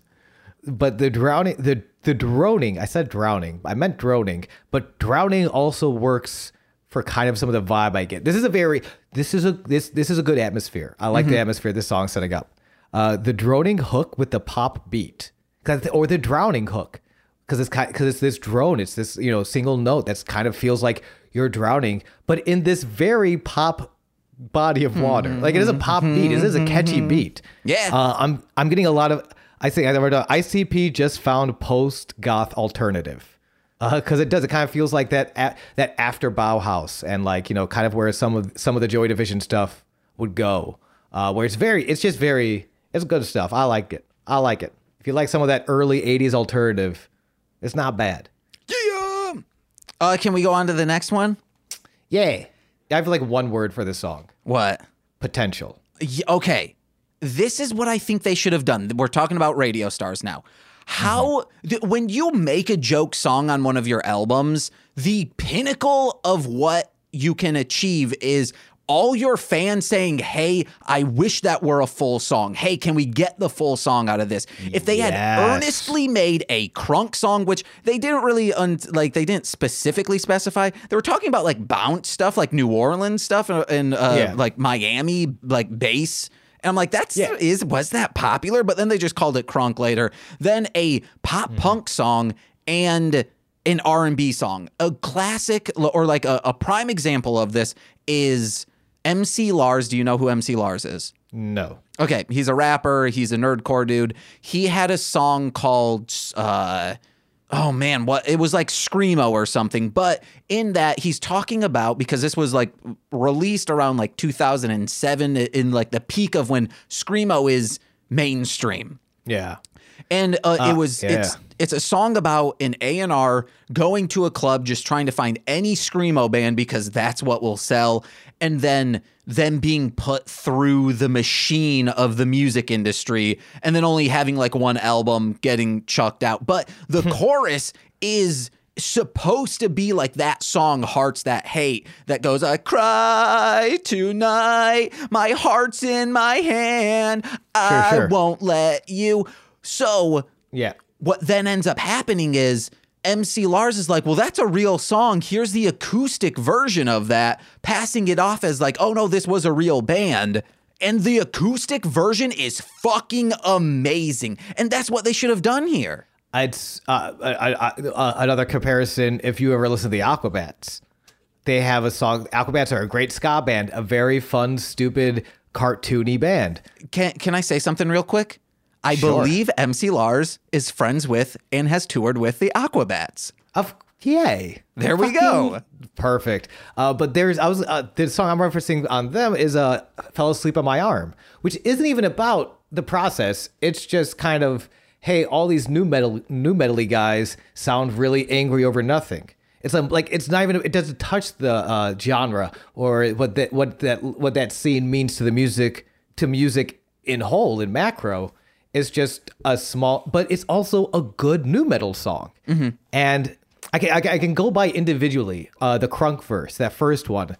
but the drowning the the droning i said drowning i meant droning but drowning also works for kind of some of the vibe i get. This is a very this is a this this is a good atmosphere. I like the atmosphere this song's setting up. Uh the droning hook with the pop beat or the drowning hook because it's kind because it's this drone it's this you know single note that's kind of feels like you're drowning. But in this very pop body of water. Like it is a pop beat. It is a catchy beat. Yeah. uh, I'm I'm getting a lot of I think I never done ICP just found post goth alternative because it does it kind of feels like that a, that after Bauhaus and like you know kind of where some of some of the Joy Division stuff would go. Uh, where it's very it's just very it's good stuff. I like it. I like it. If you like some of that early '80s alternative it's not bad. Yeah. Uh, can we go on to the next one? yeah I have like one word for this song. What? potential. Y- okay. This is what i think they should have done. We're talking about radio stars now. How mm-hmm. th- when you make a joke song on one of your albums the pinnacle of what you can achieve is all your fans saying hey i wish that were a full song hey can we get the full song out of this if they had earnestly made a crunk song which they didn't really un- like they didn't specifically specify they were talking about like bounce stuff like new orleans stuff and, and uh, Yeah. like Miami like bass. And I'm like, that's Yeah. is was that popular? But then they just called it crunk later. Then a pop Mm-hmm. punk song and an R and B song. A classic or like a, a prime example of this is MC Lars. Do you know who MC Lars is? no Okay, he's a rapper. He's a nerdcore dude. He had a song called uh oh man, what it was like screamo or something. But in that he's talking about because this was like released around like 2007 in like the peak of when screamo is mainstream. yeah And uh, it was yeah. it's it's a song about an A&R going to a club just trying to find any screamo band because that's what will sell and then them being put through the machine of the music industry and then only having like one album getting chucked out. But the hmm. chorus is supposed to be like that song hearts that hate that goes i cry tonight my heart's in my hand i sure. won't let you so yeah what then ends up happening is MC Lars is like, well, that's a real song. Here's the acoustic version of that, passing it off as like, oh no, this was a real band. And the acoustic version is fucking amazing. And that's what they should have done here. It's uh, I, I, uh, another comparison. If you ever listen to the Aquabats, they have a song. Aquabats are a great ska band, a very fun, stupid, cartoony band. Can can I say something real quick? I Sure. believe MC Lars is friends with and has toured with the Aquabats. Of yay! There we go. Perfect. Uh, but there's I was uh, the song I'm referencing on them is uh, "Fell Asleep on My Arm," which isn't even about the process. It's just kind of hey, all these nu metal new metally guys sound really angry over nothing. It's um, like it's not even it doesn't touch the uh, genre or what that what that what that scene means to the music to music in whole in macro. It's just a small, but it's also a good nu metal song. And I can, I can I can go by individually. Uh, the crunk verse, that first one.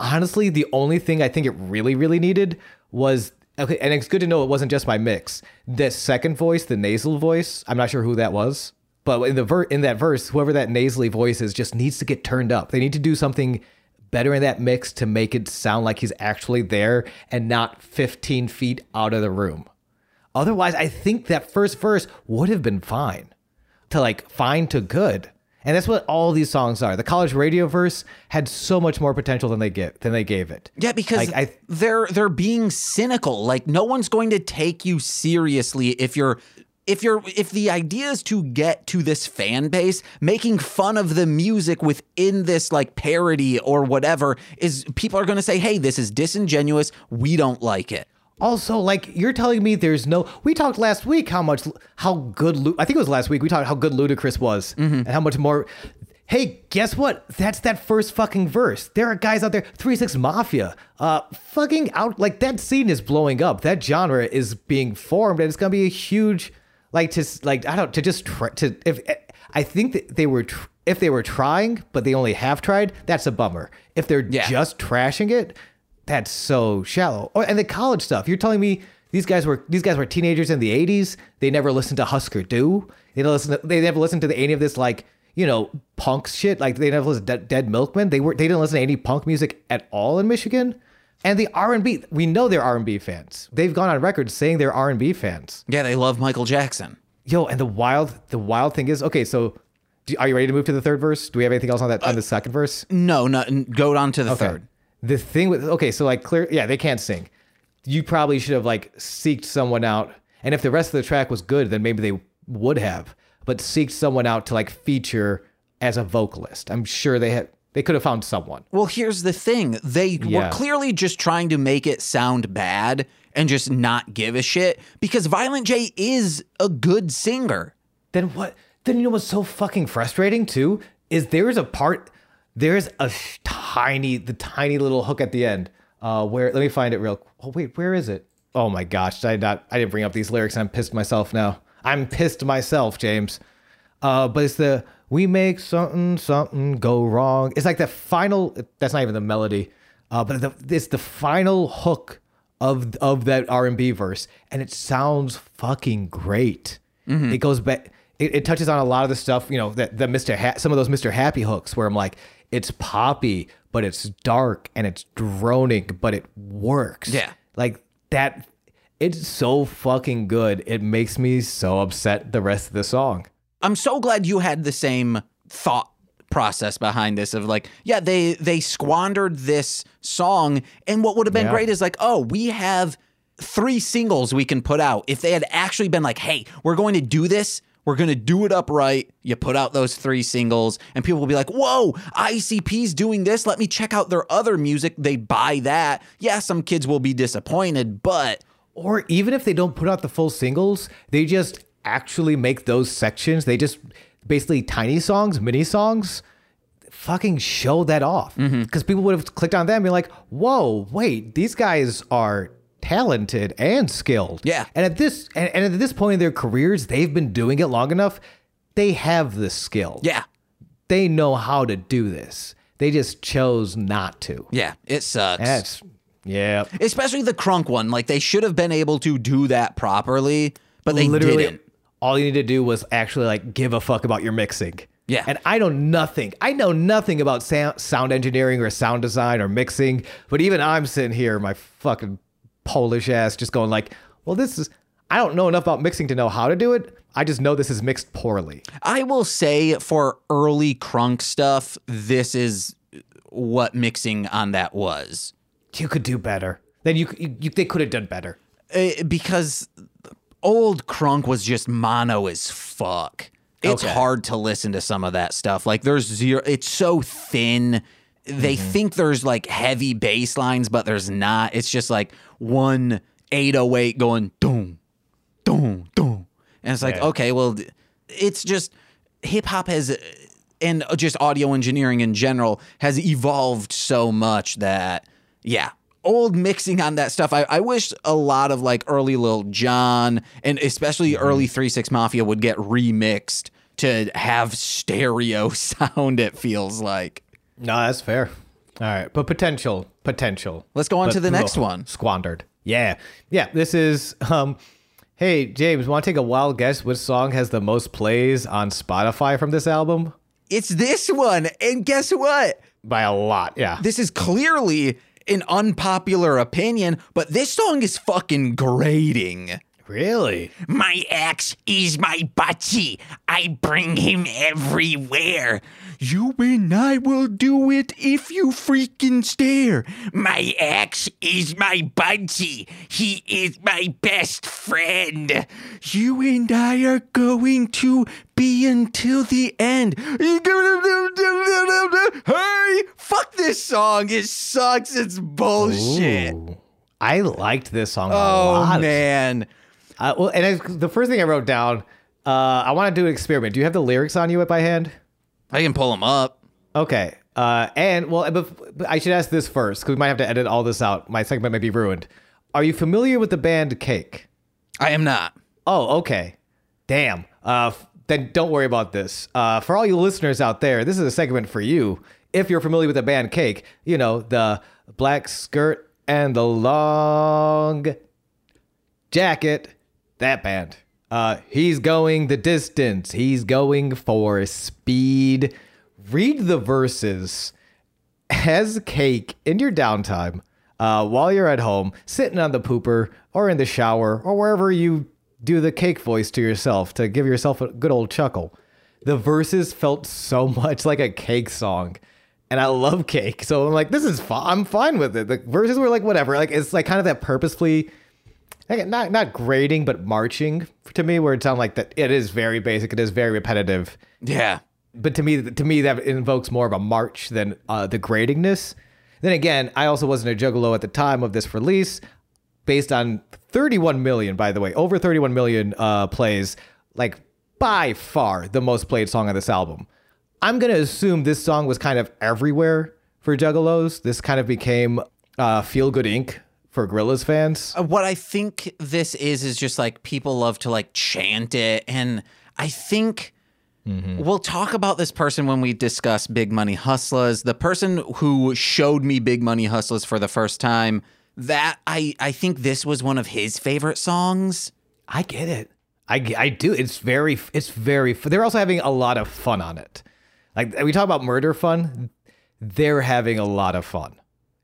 Honestly, the only thing I think it really really needed was okay, and it's good to know it wasn't just my mix. The second voice, the nasal voice. I'm not sure who that was, but in the ver- in that verse, whoever that nasally voice is just needs to get turned up. They need to do something better in that mix to make it sound like he's actually there and not 15 feet out of the room. Otherwise, I think that first verse would have been fine to like fine to good. And that's what all these songs are. The college radio verse had so much more potential than they get than they gave it. Yeah, because Like, I- they're they're being cynical. Like no one's going to take you seriously if you're if you're if the idea is to get to this fan base, making fun of the music within this like parody or whatever is people are going to say, "Hey, this is disingenuous. We don't like it." Also, like you're telling me there's no. We talked last week how much how good. Lu- I think it was last week we talked how good Ludacris was and how much more. Hey, guess what? That's that first fucking verse. There are guys out there, Three Six Mafia, uh, fucking out. Like that scene is blowing up. That genre is being formed, and it's gonna be a huge, like to like I don't to just try, to if I think that they were tr- if they were trying, but they only have tried. That's a bummer. If they're Yeah. just trashing it, that's so shallow. Oh, and the college stuff. You're telling me These guys were these guys were teenagers in the '80s. They never listened to Husker Du. They listen. To, they never listened to the, any of this like you know punk shit. Like they never listened to Dead, Dead Milkmen. They were they didn't listen to any punk music at all in Michigan. And the R and B, we know they're R and B fans. They've gone on record saying they're R and B fans. Yeah, they love Michael Jackson. Yo, and the wild the wild thing is, okay, so do, are you ready to move to the third verse? Do we have anything else on that uh, on the second verse? No, no, go on to the third. The thing with okay, so like clear, yeah, they can't sing. You probably should have like seeked someone out, and if the rest of the track was good, then maybe they would have. But seeked someone out to like feature as a vocalist. I'm sure they had they could have found someone. Well, here's the thing. They were clearly just trying to make it sound bad and just not give a shit because Violent J is a good singer. Then what? Then you know what's so fucking frustrating too is there's a part, there's a tiny, the tiny little hook at the end. Uh, where let me find it real. Oh wait, where is it? Oh my gosh, I not I didn't bring up these lyrics. and I'm pissed myself now. I'm pissed myself, James. Uh, but it's the we make something something go wrong. It's like the final. That's not even the melody. Uh, but the, it's the final hook of of that R and B verse, and it sounds fucking great. It goes back. It, it touches on a lot of the stuff you know that that Mr. Ha- some of those Mr. Happy hooks where I'm like, it's poppy, but it's dark and it's droning, but it works. Yeah. like that. It's so fucking good. It makes me so upset the rest of the song. I'm so glad you had the same thought process behind this of like, yeah, they they squandered this song and what would have been Yeah. great is like, oh, we have three singles we can put out. If they had actually been like, hey, we're going to do this, we're going to do it upright. You put out those three singles and people will be like, "Whoa, ICP's doing this. Let me check out their other music." They buy that. Yeah, some kids will be disappointed, but Or even if they don't put out the full singles, they just actually make those sections. They just basically tiny songs, mini songs. Fucking show that off mm-hmm. because people would have clicked on them and be like, "Whoa, wait, these guys are talented and skilled." Yeah. and at this and, and at this point in their careers, they've been doing it long enough. They have the skill. yeah. they know how to do this. They just chose not to. Yeah, it sucks. That's yeah. especially the crunk one like they should have been able to do that properly but they literally didn't all you need to do was actually like give a fuck about your mixing. Yeah. And I know nothing. I know nothing about sound, sound engineering or sound design or mixing, but even I'm sitting here, my fucking Polish ass, just going like, well, this is. I don't know enough about mixing to know how to do it. I just know this is mixed poorly. i will say for early crunk stuff this is what mixing on that was You could do better. Then you, you, you they could have done better. Uh, because old crunk was just mono as fuck it's Okay. hard to listen to some of that stuff like there's zero it's so thin they Mm-hmm. think there's like heavy bass lines but there's not it's just like one 808 going doom doom doom and it's like Yeah. okay well it's just hip hop has and just audio engineering in general has evolved so much that yeah old mixing on that stuff I, I wish a lot of like early Lil Jon and especially early 3-6 Mafia would get remixed to have stereo *laughs* sound it feels like No, that's fair. All right, but potential, potential. Let's go on But- to the next ugh, one. Squandered. Yeah, yeah. This is. um Hey James, want to take a wild guess which song has the most plays on Spotify from this album? it's this one and guess what By a lot. Yeah. this is clearly an unpopular opinion but this song is fucking grating Really? My axe is my butchie. I bring him everywhere. You and I will do it if you freaking stare. My axe is my budgie. He is my best friend. You and I are going to be until the end. Hey, fuck this song. It sucks. It's bullshit. Ooh. I liked this song a Oh man. Uh, well, and I, the first thing I wrote down, uh, I want to do an experiment. Do you have the lyrics on you by hand? I can pull them up. Okay. Uh, and well, but, but I should ask this first because we might have to edit all this out. My segment might be ruined. Are you familiar with the band Cake? I am not. Oh, okay. Damn. Uh, f- then don't worry about this. Uh, for all you listeners out there, this is a segment for you. If you're familiar with the band Cake, you know the black skirt and the long Jacket, that band. Uh, he's going the distance. He's going for speed. Read the verses as cake in your downtime uh, while you're at home, sitting on the pooper or in the shower or wherever you do the cake voice to yourself to give yourself a good old chuckle. The verses felt so *laughs* much like a cake song. And I love cake. So I'm like, this is fine. I'm fine with it. The verses were like, whatever. Like, it's like kind of that purposefully not not grating but marching to me where it sounds like that it is very basic it is very repetitive. Yeah. but to me to me that invokes more of a march than uh, the gradingness. Then again i also wasn't a juggalo at the time of this release based on 31 million by the way over 31 million uh, plays like by far the most played song on this album. I'm gonna assume this song was kind of everywhere for juggalos. This kind of became uh, feel good inc for Gorillaz fans Uh, What I think this is is just like people love to like chant it, and I think we'll talk about this person when we discuss Big Money Hustlers. The person who showed me Big Money Hustlers for the first time. That I I think this was one of his favorite songs. I get it. I, I do. It's very, it's very, they're also having a lot of fun on it. Like we talk about murder fun, they're having a lot of fun.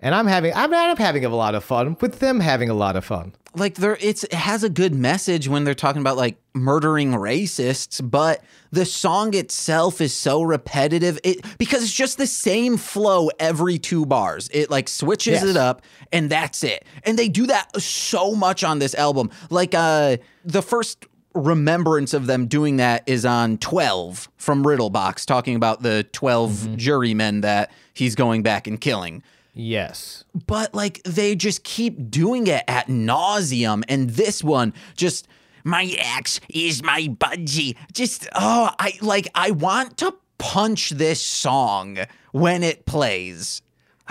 And I'm having, I'm not having a lot of fun with them having a lot of fun. like there it's it has a good message when they're talking about like murdering racists but the song itself is so repetitive. It because it's just the same flow every two bars. It like switches Yes. it up and that's it. And they do that so much on this album. Like uh the first remembrance of them doing that is on 12 from Riddle Box talking about the 12 jurymen that he's going back and killing Yes. but like they just keep doing it at nauseum and this one just my axe is my budgie just oh i like i want to punch this song when it plays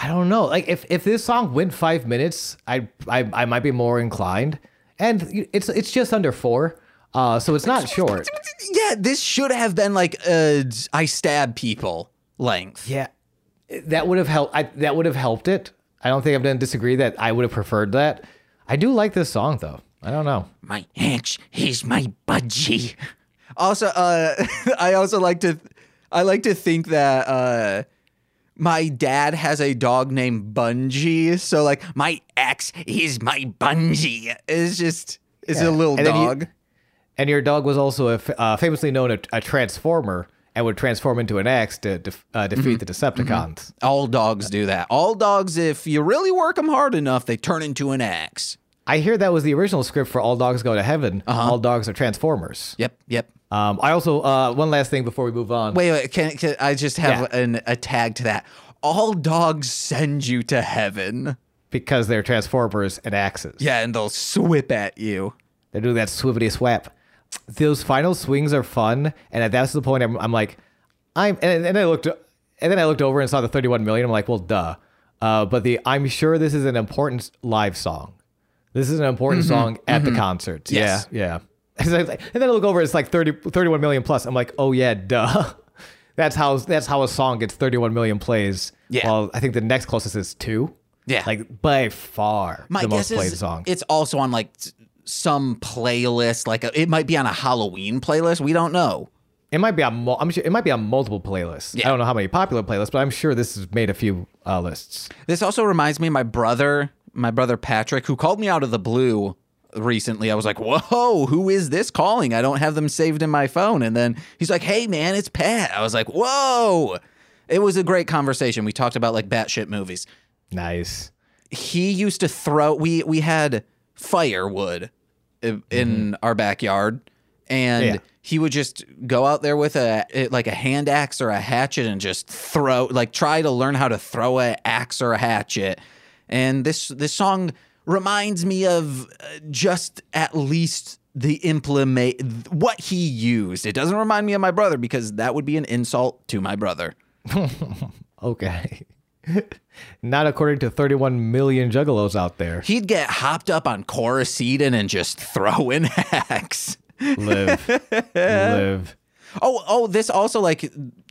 I don't know. Like if, if this song went five minutes, I, I, I might be more inclined. And it's, it's just under four. Uh, so it's not short. *laughs* yeah this should have been like uh i stab people length Yeah, that would have helped. I, that would have helped it. I don't think I'm going to disagree that I would have preferred that. I do like this song though. I don't know. my axe is my budgie. Also, uh, *laughs* I also like to, I like to think that uh, my dad has a dog named Bungie. So like, my axe is my Bungie. It's just, it's a little And then you- dog. And your dog was also a, f- uh, famously known a, a transformer and would transform into an axe to def- uh, defeat the Decepticons. All dogs do that. All dogs, if you really work them hard enough, they turn into an axe. I hear that was the original script for All Dogs Go to Heaven. All dogs are transformers. Yep, yep. Um, I also uh, one last thing before we move on. Wait, wait. Can, can I just have Yeah. an, a tag to that? All dogs send you to heaven. because they're transformers and axes. Yeah, and they'll swip at you. They do that swivelly swap. Those final swings are fun, and at that's the point. I'm, I'm like, I'm, and, and I looked, and then I looked over and saw the 31 million. I'm like, well, duh. Uh, but the I'm sure this is an important live song. This is an important song at the concerts. Yes. Yeah, yeah. *laughs* And then I look over, it's like 30, 31 million plus. I'm like, oh yeah, duh. *laughs* That's how that's how a song gets 31 million plays. Yeah. Well, I think the next closest is two. Yeah. Like by far My the guess most played is song. it's also on like some playlist. Like a, it might be on a Halloween playlist. We don't know. It might be on. I'm sure it might be on multiple playlists. Yeah. I don't know how many popular playlists, but I'm sure this has made a few uh, lists. This also reminds me of my brother, my brother Patrick, who called me out of the blue recently. I was like, "Whoa, who is this calling? I don't have them saved in my phone." And then he's like, "Hey, man, it's Pat." I was like, "Whoa!" It was a great conversation. We talked about like batshit movies. Nice. he used to throw we we had firewood in our backyard and Yeah. he would just go out there with a like a hand axe or a hatchet and just throw like try to learn how to throw a axe or a hatchet and this this song reminds me of uh, just at least the implement what he used it doesn't remind me of my brother because that would be an insult to my brother *laughs* Okay. Not according to 31 million juggalos out there. he'd get hopped up on Coricidin and just throw in *laughs* hacks. Live. Live. Oh, oh, this also like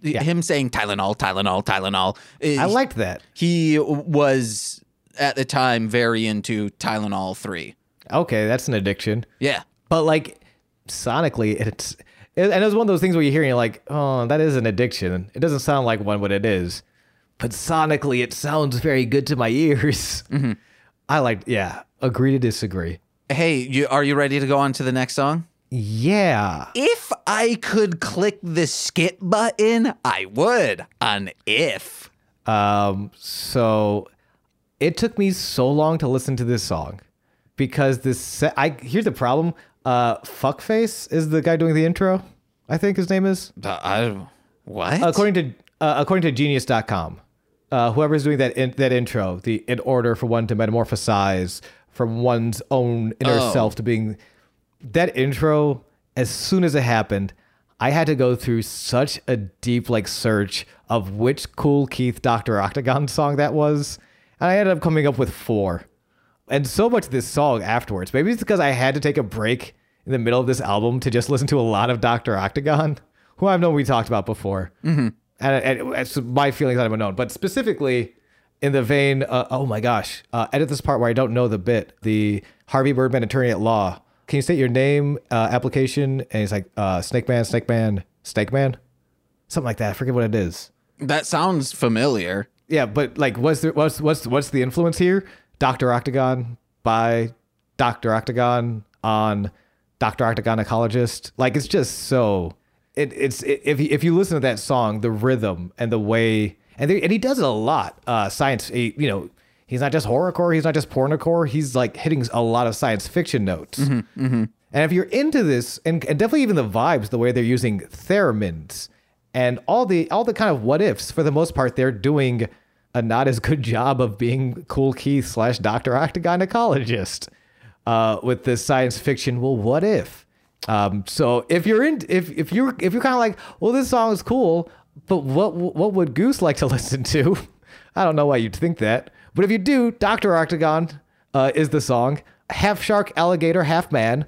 him saying Tylenol, Tylenol, Tylenol. I Uh, liked that. he was at the time very into Tylenol 3. Okay, that's an addiction. Yeah. But like sonically, it's and it was one of those things where you hear and you're like, oh, that is an addiction. It doesn't sound like one, but it is. But sonically, it sounds very good to my ears. *laughs* I like, yeah, agree to disagree. Hey, you are you ready to go on to the next song? Yeah. If I could click the skip button, I would on if. Um, so it took me so long to listen to this song because this se- I here's the problem. Uh, Fuckface is the guy doing the intro. I think his name is. Uh, I, what? according to uh, according to genius.com uh, whoever's doing that in, that intro the in order for one to metamorphosize from one's own inner Oh. self to being that intro as soon as it happened i had to go through such a deep like search of which Kool Keith dr octagon song that was and i ended up coming up with four and so much of this song afterwards. Maybe it's because I had to take a break in the middle of this album to just listen to a lot of Dr. Octagon, who I've known we talked about before. Mm-hmm. And, and it's my feelings that I've known. But specifically in the vein, uh, oh my gosh, uh, edit this part where I don't know the bit. The Harvey Birdman attorney at law. Can you state your name, uh, application? And he's like, uh, Snake Man, Snake Man, Snake Man? Something like that. I forget what it is. that sounds familiar. Yeah, but like, what's the what's what's what's the influence here? Doctor Octagon by Doctor Octagon on Doctor Octagonecologyst. Like, it's just so. It, it's it, if you, if you listen to that song, the rhythm and the way, and they, and he does it a lot. Uh, science, he, you know, he's not just horrorcore, he's not just pornocore. He's like hitting a lot of science fiction notes. And if you're into this, and, and definitely even the vibes, the way they're using theremins and all the all the kind of what ifs, for the most part, they're doing a not as good job of being Kool Keith slash Doctor Octagonecologyst uh, with this science fiction. Well, what if? Um, so if you're in, if if you're if you're kind of like, well, this song is cool, but what what would Goose like to *laughs* listen to? I don't know why you'd think that, but if you do, Doctor Octagon uh, is the song. Half shark, alligator, half man.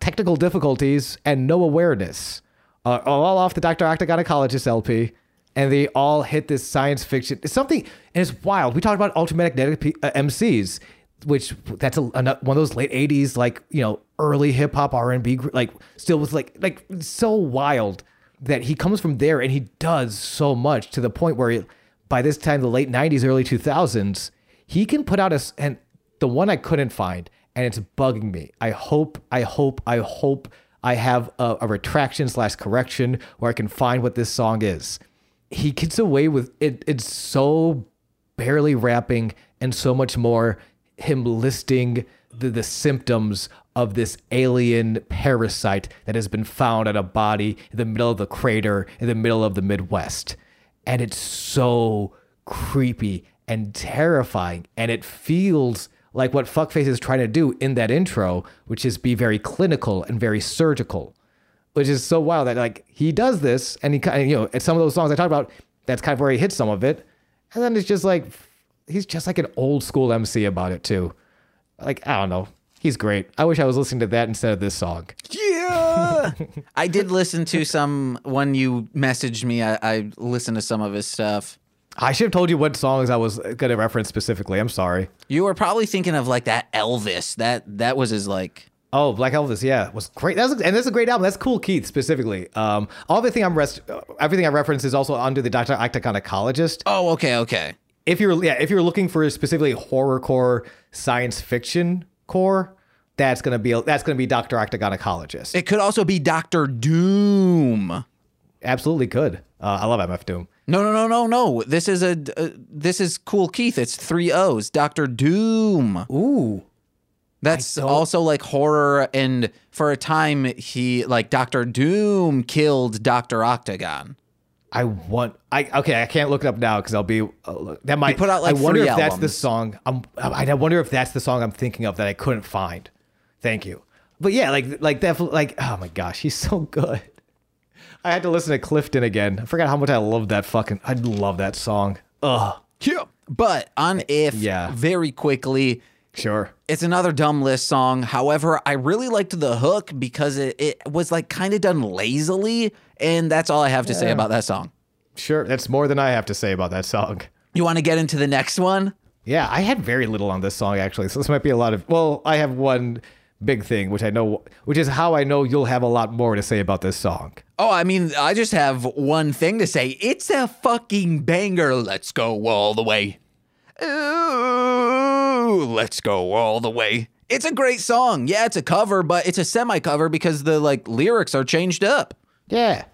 Technical difficulties and no awareness. Uh, all off the Doctor Octagonecologyst LP, and they all hit this science fiction. It's something, and it's wild. We talked about ultramagnetic P- uh, MCs, which that's a, one of those late '80s, like you know, early hip hop R and B, like still was like like so wild that he comes from there and he does so much to the point where he, by this time, the late '90s, early 2000s, he can put out a and the one I couldn't find, and it's bugging me. I hope, I hope, I hope I have a, a retraction slash correction where I can find what this song is. He gets away with it. It's so barely rapping and so much more him listing the, the symptoms of this alien parasite that has been found at a body in the middle of the crater in the middle of the Midwest. And it's so creepy and terrifying. And it feels like what Fuckface is trying to do in that intro, which is be very clinical and very surgical which is so wild that like he does this and he kind of you know it's some of those songs I talked about that's kind of where he hits some of it and then it's just like he's just like an old school MC about it too like I don't know he's great I wish I was listening to that instead of this song Yeah. *laughs* I did listen to some when you messaged me. I, I listened to some of his stuff. I should have told you what songs I was gonna reference specifically I'm sorry You were probably thinking of like that Elvis. That that was his like. Oh, Black Elvis, yeah, was great. That's and that's a great album. That's Kool, Keith specifically. Um, all everything I'm rest, everything I reference is also under the Doctor Octagonecologyst. Oh, okay, okay. If you're yeah, if you're looking for a specifically horrorcore science fiction core, that's gonna be that's gonna be Doctor Octagonecologyst. It could also be Doctor Doom. Absolutely could. Uh, I love MF Doom. No, no, no, no, no. This is a uh, this is Kool, Keith. It's three O's. Doctor Doom. Ooh, That's also like horror, and for a time, he like Doctor Doom killed Doctor Octagon. I want. I okay. I can't look it up now because I'll be. Uh, that might put out, like, I wonder if that's the song. I'm. I wonder if that's the song I'm thinking of that I couldn't find. Thank you. But yeah, like like definitely like oh my gosh, he's so good. I had to listen to Clifton again. I forgot how much I love that fucking. I love that song. Ugh. Yeah. But on if, Yeah. very quickly, Sure. it's another dumb list song. However, I really liked the hook because it, it was like kind of done lazily, and that's all I have to say about that song. Sure. That's more than I have to say about that song. You want to get into the next one? Yeah, I had very little on this song actually, so this might be a lot of. Well, I have one big thing, which I know, which is how I know you'll have a lot more to say about this song. Oh, I mean, I just have one thing to say. It's a fucking banger. Let's go all the way. Ooh, let's go all the way. It's a great song. Yeah, it's a cover, but it's a semi cover because the like lyrics are changed up. Yeah.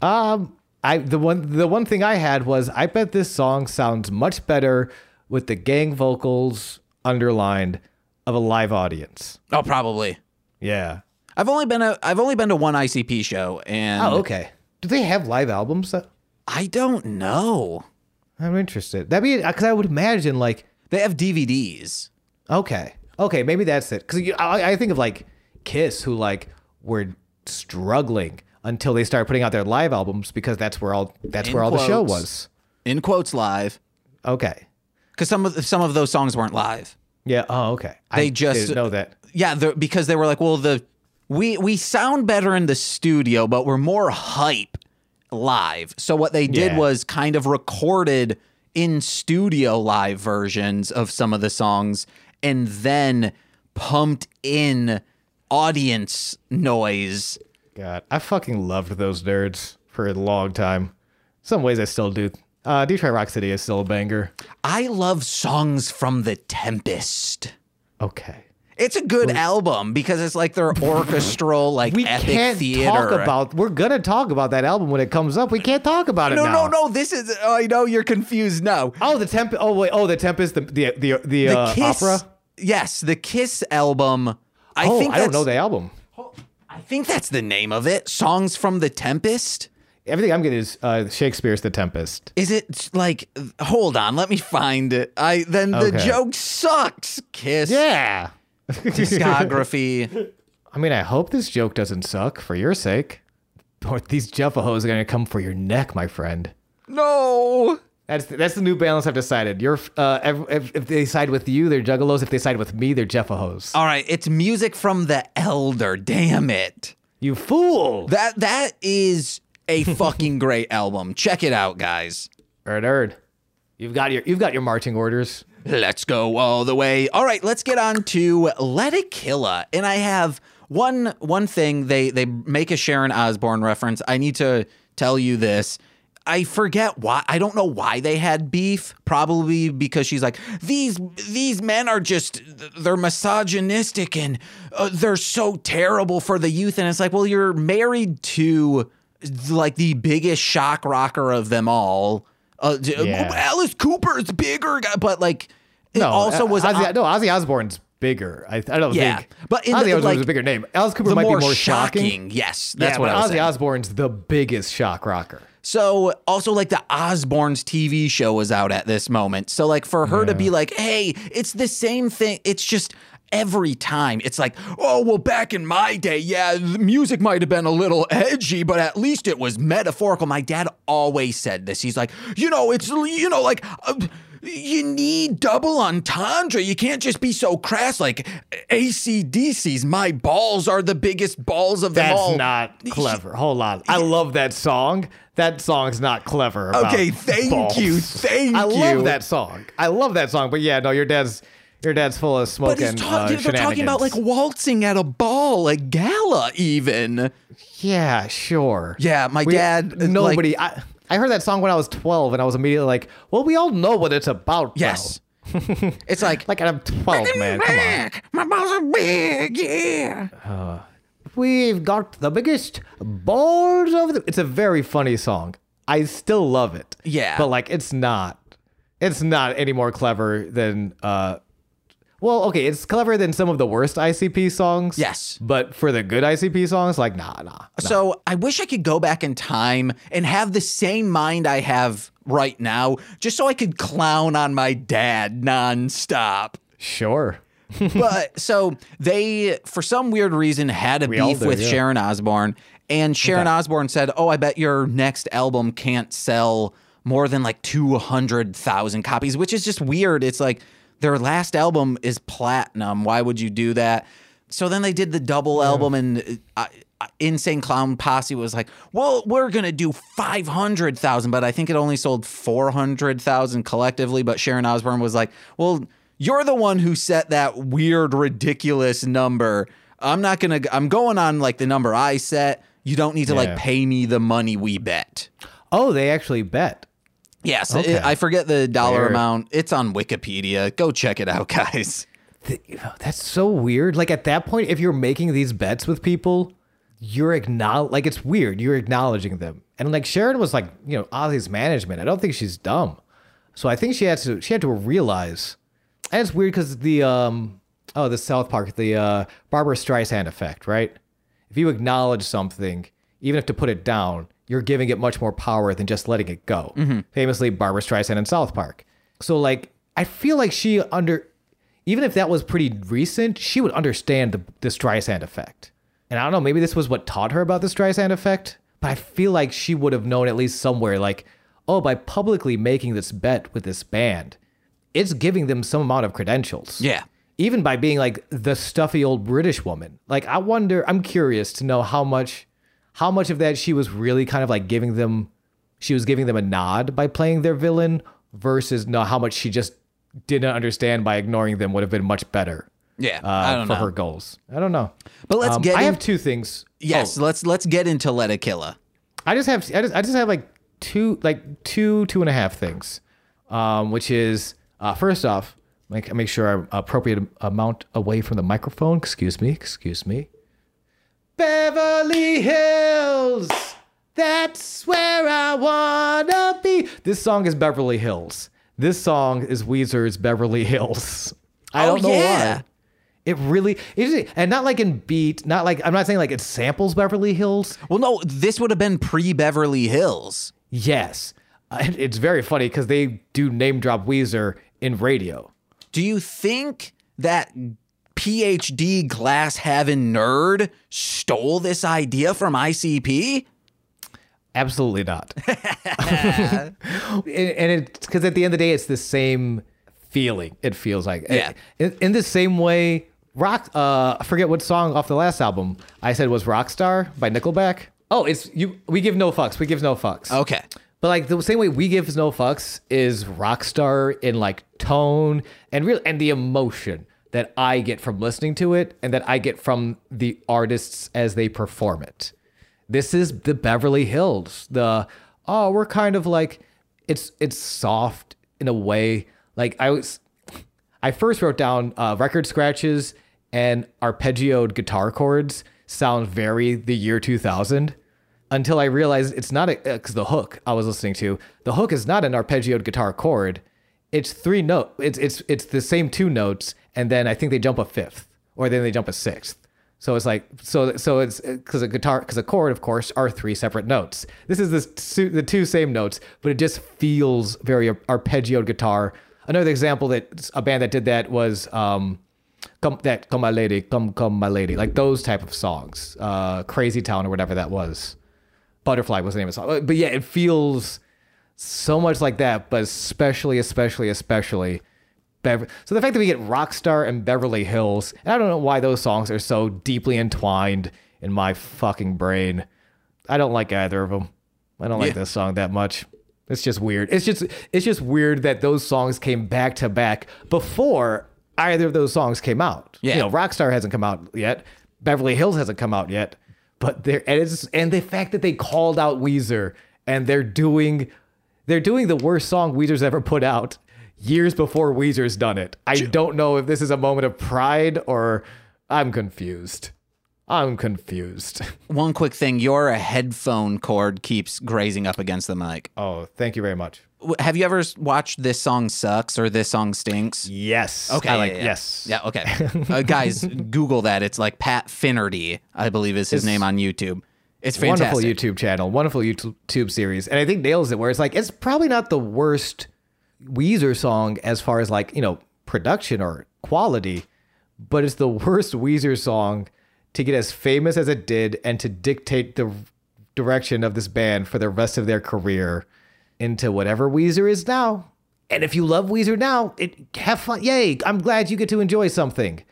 Um I the one the one thing I had was I bet this song sounds much better with the gang vocals underlined of a live audience. Oh, probably. Yeah. I've only been a I've only been to one ICP show and Oh, okay. Do they have live albums? That, I don't know. I'm interested. That'd be because I would imagine like They have DVDs. okay, okay, maybe that's it. Because I, I think of like Kiss, who like were struggling until they started putting out their live albums because that's where all that's In where all the show was. In quotes live. Okay. Because some of some of those songs weren't live. Yeah. Oh, okay. They I just- didn't know that. Yeah, the, because they were like, well, the we we sound better in the studio, but we're more hype live. So what they did Yeah. was kind of recorded in studio live versions of some of the songs and then pumped in audience noise. God, I fucking loved those nerds for a long time. Some ways I still do. Uh, Detroit Rock City is still a banger. I love songs from The Tempest. Okay. It's a good album because it's like their orchestral, like. We epic can't theater. talk about. We're gonna talk about that album when it comes up. We can't talk about it No, now. no, no. This is. Oh, I know you're confused now. Oh, the temp. Oh wait. Oh, the Tempest. The the the, the, The uh, Kiss. opera. Yes, the Kiss album. I oh, think I don't know the album. I think that's the name of it. Songs from the Tempest. Everything I'm getting is uh, Shakespeare's The Tempest. Is it like? Hold on, let me find it. I then the Okay. joke sucks. Kiss Yeah. *laughs* discography. I mean, I hope this joke doesn't suck for your sake. Or these Jeffahos are gonna come for your neck, my friend. no. That's that's the new balance I've decided. You're uh, if, if, if they side with you, they're Juggalos. If they side with me, they're Jeffahos. All right, it's music from the Elder. Damn it. You fool! That that is a *laughs* fucking great album. Check it out, guys. Erd, erd. You've got your you've got your marching orders. Let's go all the way. All right, let's get on to Let It Killa. And I have one one thing they they make a Sharon Osbourne reference. I need to tell you this. I forget why. I don't know why they had beef. Probably because she's like these these men are just they're misogynistic and uh, they're so terrible for the youth. And it's like, well, you're married to like the biggest shock rocker of them all. Uh, Yeah. Alice Cooper is bigger, guy, but like it No, also uh, was Ozzy, no Ozzy Osbourne's bigger. I, I don't Yeah, think. but in Ozzy the- Osbourne like, was a bigger name. Alice Cooper the might more, be more shocking. shocking. Yes, that's yeah, what I was Ozzy saying. Osbourne's the biggest shock rocker. So also like the Osbournes TV show was out at this moment. So like for her to be like, "Hey, it's the same thing." It's just every time it's like, "Oh, well back in my day, yeah, the music might have been a little edgy, but at least it was metaphorical." My dad always said this. He's like, "You know, it's you know like uh, you need double entendre. You can't just be so crass like AC/DC's my balls are the biggest balls of them All. That's not clever. Hold on. I love that song. That song's not clever. about Okay, thank balls. you, thank I you. love that song. I love that song. But yeah, no, your dad's your dad's full of smoke But he's and ta- uh, they're talking about like waltzing at a ball, a gala, even. yeah, sure. Yeah, my dad, uh, Nobody. I I heard that song when I was twelve, and I was immediately like, well, we all know what it's about. Yes. *laughs* it's like, Like I'm twelve, man. Come on. My balls are big, yeah. We've got the biggest balls of the. It's a very funny song. I still love it. Yeah. But like, it's not. It's not any more clever than. uh Well, okay, it's clever than some of the worst ICP songs. Yes. But for the good ICP songs, like nah, nah. So I wish I could go back in time and have the same mind I have right now, just so I could clown on my dad nonstop. Sure. *laughs* but so they, for some weird reason, had a all beef do, with yeah. Sharon Osbourne, and Sharon Osbourne said, "Oh, I bet your next album can't sell more than like two hundred thousand copies," which is just weird. It's like their last album is platinum. Why would you do that? So then they did the double album, and uh, Insane Clown Posse was like, "Well, we're gonna do five hundred thousand, but I think it only sold four hundred thousand collectively." But Sharon Osbourne was like, "Well." You're the one who set that weird, ridiculous number. I'm not gonna. I'm going on like the number I set. You don't need to like pay me the money we bet. Oh, they actually bet. Yes, Okay. I forget the dollar Weird. amount. It's on Wikipedia. Go check it out, *laughs* guys. Th- That's so weird. Like at that point, if you're making these bets with people, you're acknowledge like it's weird. You're acknowledging them. And like Sharon was like, you know, Ozzy's management. I don't think she's dumb. So I think she had to she had to realize. And it's weird because the um oh the South Park, the uh Barbra Streisand effect, right? If you acknowledge something, even if to put it down, you're giving it much more power than just letting it go. Mm-hmm. Famously, Barbra Streisand in South Park. So like, I feel like she under, even if that was pretty recent, she would understand the, the Streisand effect. And I don't know, maybe this was what taught her about the Streisand effect, but I feel like she would have known at least somewhere, like, oh, by publicly making this bet with this band, it's giving them some amount of credentials Yeah. even by being like the stuffy old British woman. Like I wonder, I'm curious to know how much how much of that she was really kind of like giving them she was giving them a nod by playing their villain versus no how much she just didn't understand by ignoring them would have been much better. Yeah, Uh, I don't for know. her goals. I don't know. But let's Um, get I in- have two things. Yes, Oh, let's let's get into Let It Killa. I just have I just, I just have like two like two two and a half things, um, which is uh, first off make make sure I'm appropriate amount away from the microphone. Excuse me, excuse me. Beverly Hills, that's where I wanna be. This song is Beverly Hills. This song is Weezer's Beverly Hills. I Oh, don't know yeah. why. It really is, and not like in beat, not like I'm not saying like it samples Beverly Hills. Well, no, this would have been pre Beverly Hills. Yes. Uh, It's very funny because they do name drop Weezer in radio. Do you think that PhD glass having nerd stole this idea from ICP? Absolutely not. *laughs* and and it's because at the end of the day, it's the same feeling. It feels like Yeah. In, in the same way, rock. Uh, I forget what song off the last album I said was "Rockstar" by Nickelback. Oh, it's you. We give no fucks. We give no fucks. Okay. But like the same way we give no fucks is rockstar in like tone and real and the emotion that I get from listening to it and that I get from the artists as they perform it. This is the Beverly Hills. The oh, we're kind of like it's it's soft in a way. Like I was I first wrote down uh, record scratches and arpeggioed guitar chords sound very the year 2000 until I realized it's not because the hook I was listening to the hook is not an arpeggioed guitar chord. It's three note. It's it's it's the same two notes, and then I think they jump a fifth, or then they jump a sixth. So it's like so so it's because a guitar because a chord of course are three separate notes. This is the the two same notes, but it just feels very arpeggioed guitar. Another example that a band that did that was um, come that come my lady come come my lady like those type of songs, uh, Crazy Town or whatever that was. Butterfly was the name of the song, but yeah, it feels so much like that, but especially, especially, especially. Bever- so the fact that we get Rockstar and Beverly Hills, and I don't know why those songs are so deeply entwined in my fucking brain. I don't like either of them. I don't like this song that much. It's just weird. It's just it's just weird that those songs came back to back before either of those songs came out. Yeah. You know, Rockstar hasn't come out yet. Beverly Hills hasn't come out yet. But they're and it's and the fact that they called out Weezer and they're doing they're doing the worst song Weezer's ever put out years before Weezer's done it. I don't know if this is a moment of pride or I'm confused. I'm confused. *laughs* One quick thing your headphone cord keeps grazing up against the mic. Oh, thank you very much. Have you ever watched This Song Sucks or This Song Stinks? Yes. Okay. I like yeah. yes. Yeah, okay. *laughs* uh, guys, Google that. It's like Pat Finnerty, I believe is his It's name on YouTube. It's fantastic. Wonderful YouTube channel, wonderful YouTube series, and I think nails it. Where it's like it's probably not the worst Weezer song as far as like you know production or quality, but it's the *laughs* worst Weezer song to get as famous as it did and to dictate the direction of this band for the rest of their career into whatever Weezer is now. And if you love Weezer now, it have fun. Yay! I'm glad you get to enjoy something.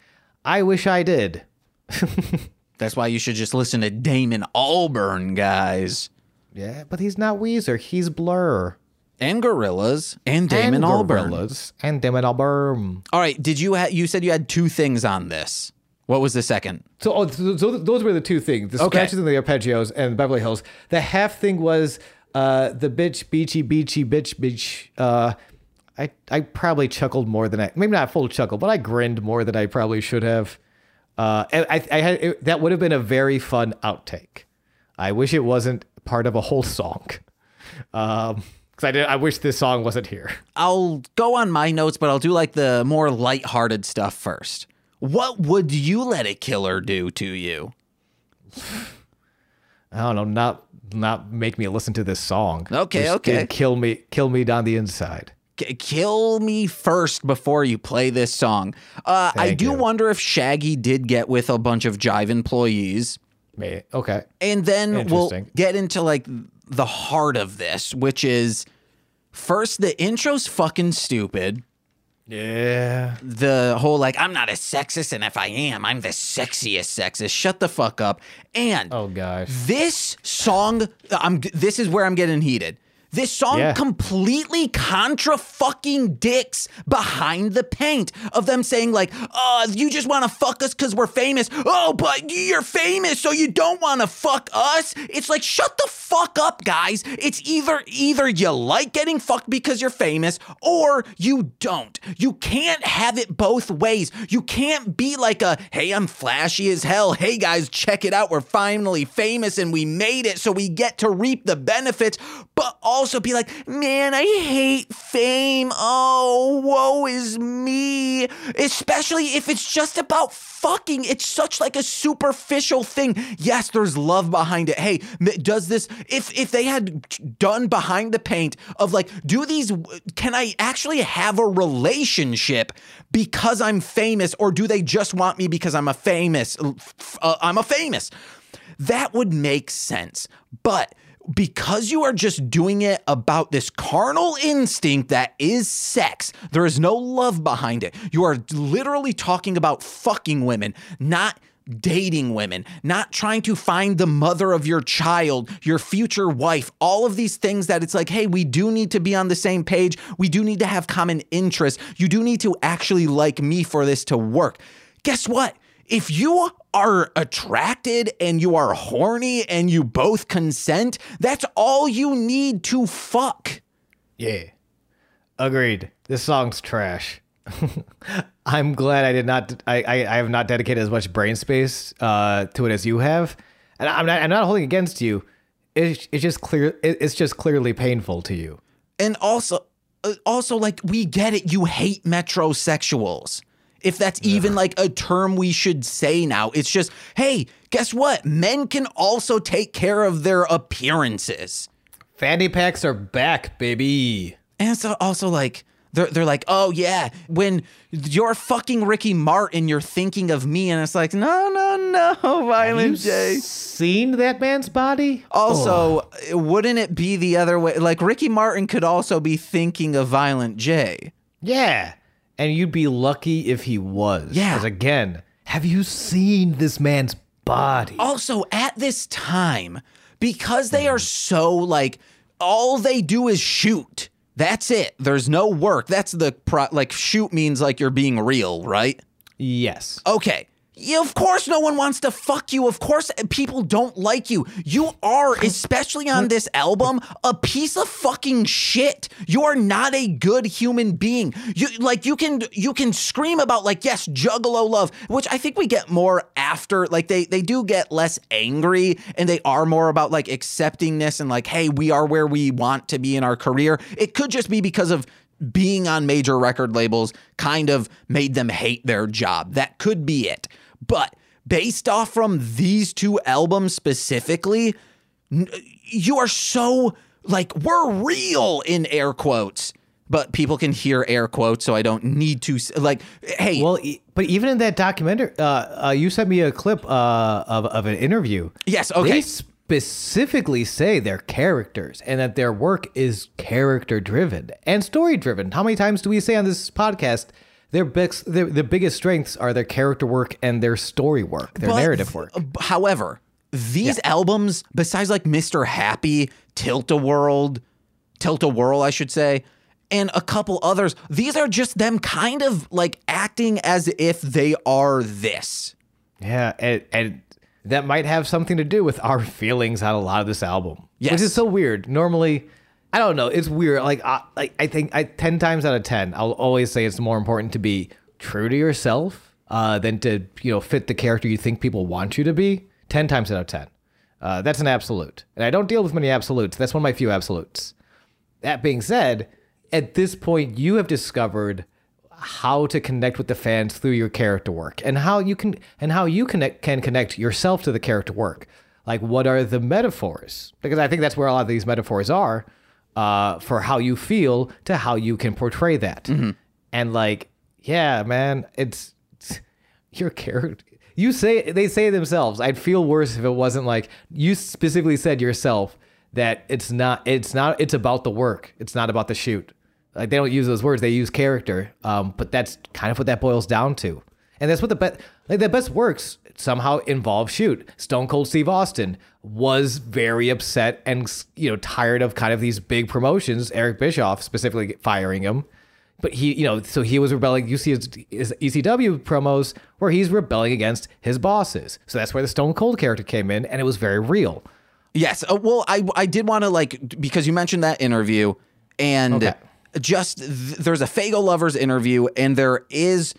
I wish I did. *laughs* That's why you should just listen to Damon Albarn, guys. Yeah, but he's not Weezer. He's Blur. And Gorillaz and Damon and Albarn. And Damon Albarn. All right, did you ha- you said you had two things on this. What was the second? So, oh, so, so those were the two things: the Okay. scratches and the arpeggios, and Beverly Hills. The half thing was uh, the bitch, beachy, beachy, bitch, bitch. Uh, I I probably chuckled more than I maybe not full chuckle, but I grinned more than I probably should have. Uh, and I I had it, that would have been a very fun outtake. I wish it wasn't part of a whole song. *laughs* Um, because I did. I wish this song wasn't here. *laughs* I'll go on my notes, but I'll do like the more lighthearted stuff first. What would you let a killer do to you? I don't know, not not make me listen to this song. Okay, Just okay. Kill me, kill me down the inside. K- kill me first before you play this song. Uh, I do you. wonder if Shaggy did get with a bunch of Jive employees. May okay. And then we'll get into like the heart of this, which is first, the intro's fucking stupid. Yeah. The whole like, I'm not a sexist, and if I am, I'm the sexiest sexist. Shut the fuck up. And Oh gosh. this song, I'm. This is where I'm getting heated. This song Yeah. completely contra fucking dicks behind the paint of them saying like, oh, you just want to fuck us because we're famous." Oh, but you're famous, so you don't want to fuck us. It's like, shut the fuck up, guys. It's either either you like getting fucked because you're famous, or you don't. You can't have it both ways. You can't be like a, "Hey, I'm flashy as hell. Hey guys, check it out. We're finally famous and we made it, so we get to reap the benefits." But also be like, "Man, I hate fame. Oh, woe is me." Especially if it's just about fucking. It's such like a superficial thing. Yes, there's love behind it. Hey, does this if if they had done behind the paint of like do these can I actually have a relationship because I'm famous or do they just want me because I'm a famous uh, I'm a famous that would make sense. But because you are just doing it about this carnal instinct that is sex, there is no love behind it. You are literally talking about fucking women, not dating women, not trying to find the mother of your child, your future wife, all of these things that it's like, hey, we do need to be on the same page. We do need to have common interests. You do need to actually like me for this to work. Guess what? If you are attracted and you are horny and you both consent, that's all you need to fuck. Yeah. Agreed. This song's trash. *laughs* I'm glad I did not. I, I, I have not dedicated as much brain space uh, to it as you have, and I'm not. I'm not holding against you. It's, it's just clear. it- It's just clearly painful to you. And also, uh, also like we get it. You hate metrosexuals. If that's even like a term we should say now, it's just, hey, guess what? Men can also take care of their appearances. Fanny packs are back, baby. And it's also like they're they're like, oh yeah, when you're fucking Ricky Martin, you're thinking of me, and it's like, no, no, no, *laughs* Violent J. Seen that man's body? Also, wouldn't it be the other way? Like Ricky Martin could also be thinking of Violent J. Yeah. And you'd be lucky if he was. Yeah. Because again, have you seen this man's body? Also, at this time, because they are so like, all they do is shoot. That's it. There's no work. That's the pro- like shoot means like you're being real, right? Yes. Okay. Yeah, of course, no one wants to fuck you. Of course, people don't like you. You are, especially on this album, a piece of fucking shit. You are not a good human being. You like you can you can scream about like yes, juggalo love, which I think we get more after. Like they they do get less angry and they are more about like accepting this and like hey, we are where we want to be in our career. It could just be because of being on major record labels kind of made them hate their job. That could be it. But based off from these two albums specifically, you are so like we're real in air quotes. But people can hear air quotes, so I don't need to like. Hey, Well, e- but even in that documentary, uh, uh, you sent me a clip uh, of, of an interview. Yes, okay. They specifically say they're characters and that their work is character driven and story driven. How many times do we say on this podcast their big, their, the biggest strengths are their character work and their story work, their But narrative work? However, these albums, besides like Mr. Happy, Tilt a World, Tilt a Whirl, I should say, and a couple others, these are just them kind of like acting as if they are this. Yeah, and, and that might have something to do with our *laughs* feelings on a lot of this album. Yes. which is so weird. Normally, I don't know. It's weird. Like, I, like I think I ten times out of ten, I'll always say it's more important to be true to yourself uh, than to you know fit the character you think people want you to be. Ten times out of ten, uh, that's an absolute, and I don't deal with many absolutes. That's one of my few absolutes. That being said, at this point, you have discovered how to connect with the fans through your character work and how you can and how you connect can connect yourself to the character work. Like what are the metaphors? Because I think that's where a lot of these metaphors are uh, for how you feel to how you can portray that. And like, yeah, man, it's, it's your character. You say they say themselves. I'd feel worse if it wasn't like you specifically said yourself that it's not. It's not. It's about the work. It's not about the shoot. Like they don't use those words. They use character. Um, but that's kind of what that boils down to. And that's what the best. Like the best works somehow involved shoot. Stone Cold Steve Austin was very upset and you know tired of kind of these big promotions. Eric Bischoff specifically firing him but he, you know, so he was rebelling. You see his, his ECW promos where he's rebelling against his bosses. So that's where the Stone Cold character came in, and it was very real. Yes. Uh, well, I I did want to like because you mentioned that interview, and Okay. just th- there's a Faygoluvers interview, and there is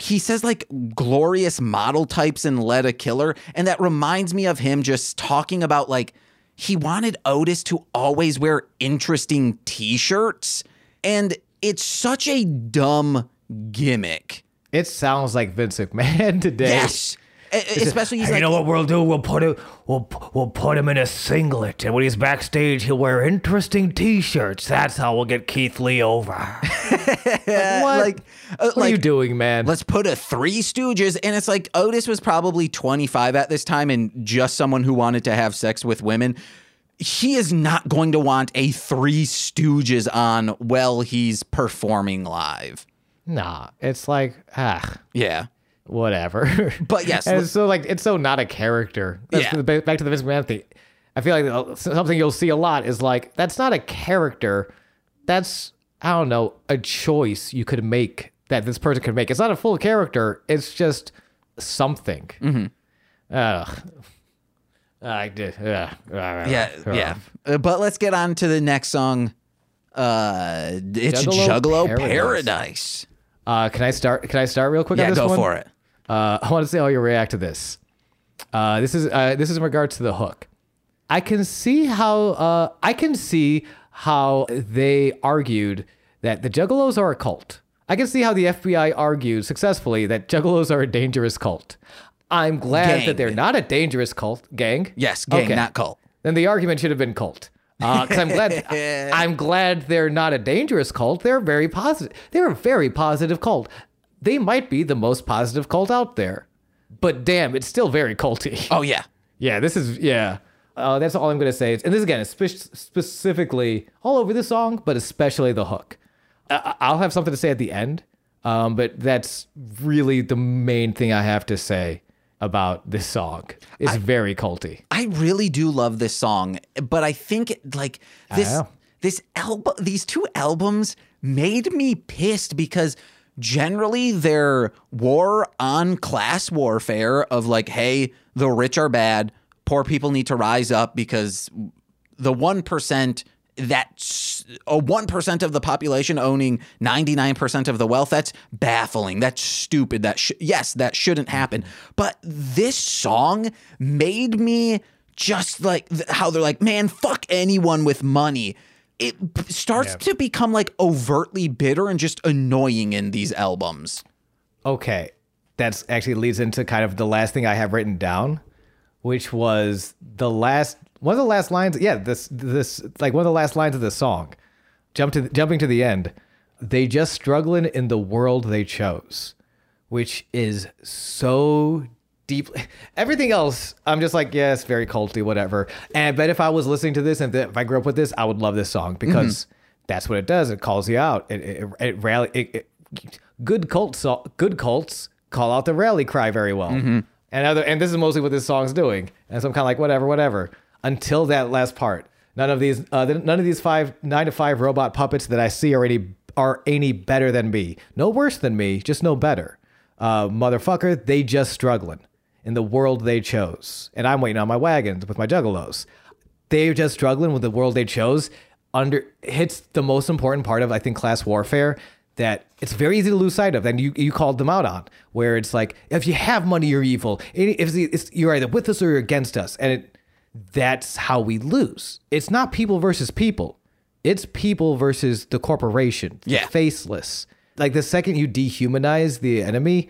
he says like glorious model types in Let a Killer, and that reminds me of him just talking about like he wanted Otis to always wear interesting T-shirts, and it's such a dumb gimmick. It sounds like Vince McMahon *laughs* today. Yes. E- Especially he's And like, you know what we'll do? We'll put it. We'll we'll put him in a singlet, and when he's backstage, he'll wear interesting T-shirts. That's how we'll get Keith Lee over. *laughs* What? like, uh, what are you doing, man? let's put a three stooges and it's like otis was probably 25 at this time and just someone who wanted to have sex with women he is not going to want a three stooges on while he's performing live nah, it's like ah, yeah whatever. But *laughs* yes, and so like it's so not a character. That's Yeah. the- back to the Vince thing. I feel like uh, something you'll see a lot is like that's not a character. That's I don't know a choice you could make that this person could make. It's not a full character. It's just something. Mm-hmm. Ugh. I did. Ugh. yeah yeah Uh, but let's get on to the next song uh it's Juggalo juggalo, Paradise. paradise, Uh, can I start? Can I start real quick? yeah on this go one? for it Uh, *laughs* I want to see how you react to this. Uh, this is uh, this is in regards to the hook. I can see how uh, I can see how they argued that the Juggalos are a cult. I can see how the FBI argued successfully that Juggalos are a dangerous cult. I'm glad Gang. that they're not a dangerous cult. Gang. yes gang Okay. not cult Then the argument should have been cult. Because I'm glad *laughs* I'm glad they're not a dangerous cult. They're very positive. They're a very positive cult. They might be the most positive cult out there. But damn, it's still very culty. *laughs* oh yeah Yeah, this is yeah. Uh, that's all I'm gonna say. And this again spe- specifically all over the song, but especially the hook. I- I'll have something to say at the end, um, but that's really the main thing I have to say about this song. It's very culty. I really do love this song, but I think like this this album these two albums made me pissed because generally they're war on class warfare of like hey, the rich are bad, poor people need to rise up because the 1% that's a 1% of the population owning 99% of the wealth that's baffling that's stupid that sh- yes that shouldn't happen. But this song made me just like how they're like man fuck anyone with money it starts to become like overtly bitter and just annoying in these albums Okay. That's actually leads into kind of the last thing I have written down, which was the last one of the last lines. Yeah, this this like one of the last lines of the song. Jump to jumping to the end. They just struggling in the world they chose, which is so deep. *laughs* Everything else, I'm just like, yes, very culty, whatever. And but if I was listening to this and if I grew up with this, I would love this song because that's what it does. It calls you out. It it, it rally. It, it, good cults, good cults call out the rally cry very well. And other, and this is mostly what this song's doing. And so I'm kind of like, whatever, whatever. Until that last part, none of these, uh, none of these five nine to five robot puppets that I see are any are any better than me. No worse than me, just no better. Uh, motherfucker, they just struggling. In the world they chose, and I'm waiting on my wagons with my juggalos. They're just struggling with the world they chose. Under hits the most important part of I think class warfare that it's very easy to lose sight of, and you you called them out on, where it's like if you have money, you're evil. If it's, you're either with us or you're against us, and it that's how we lose. It's not people versus people. It's people versus the corporation, the Yeah. faceless. Like the second you dehumanize the enemy,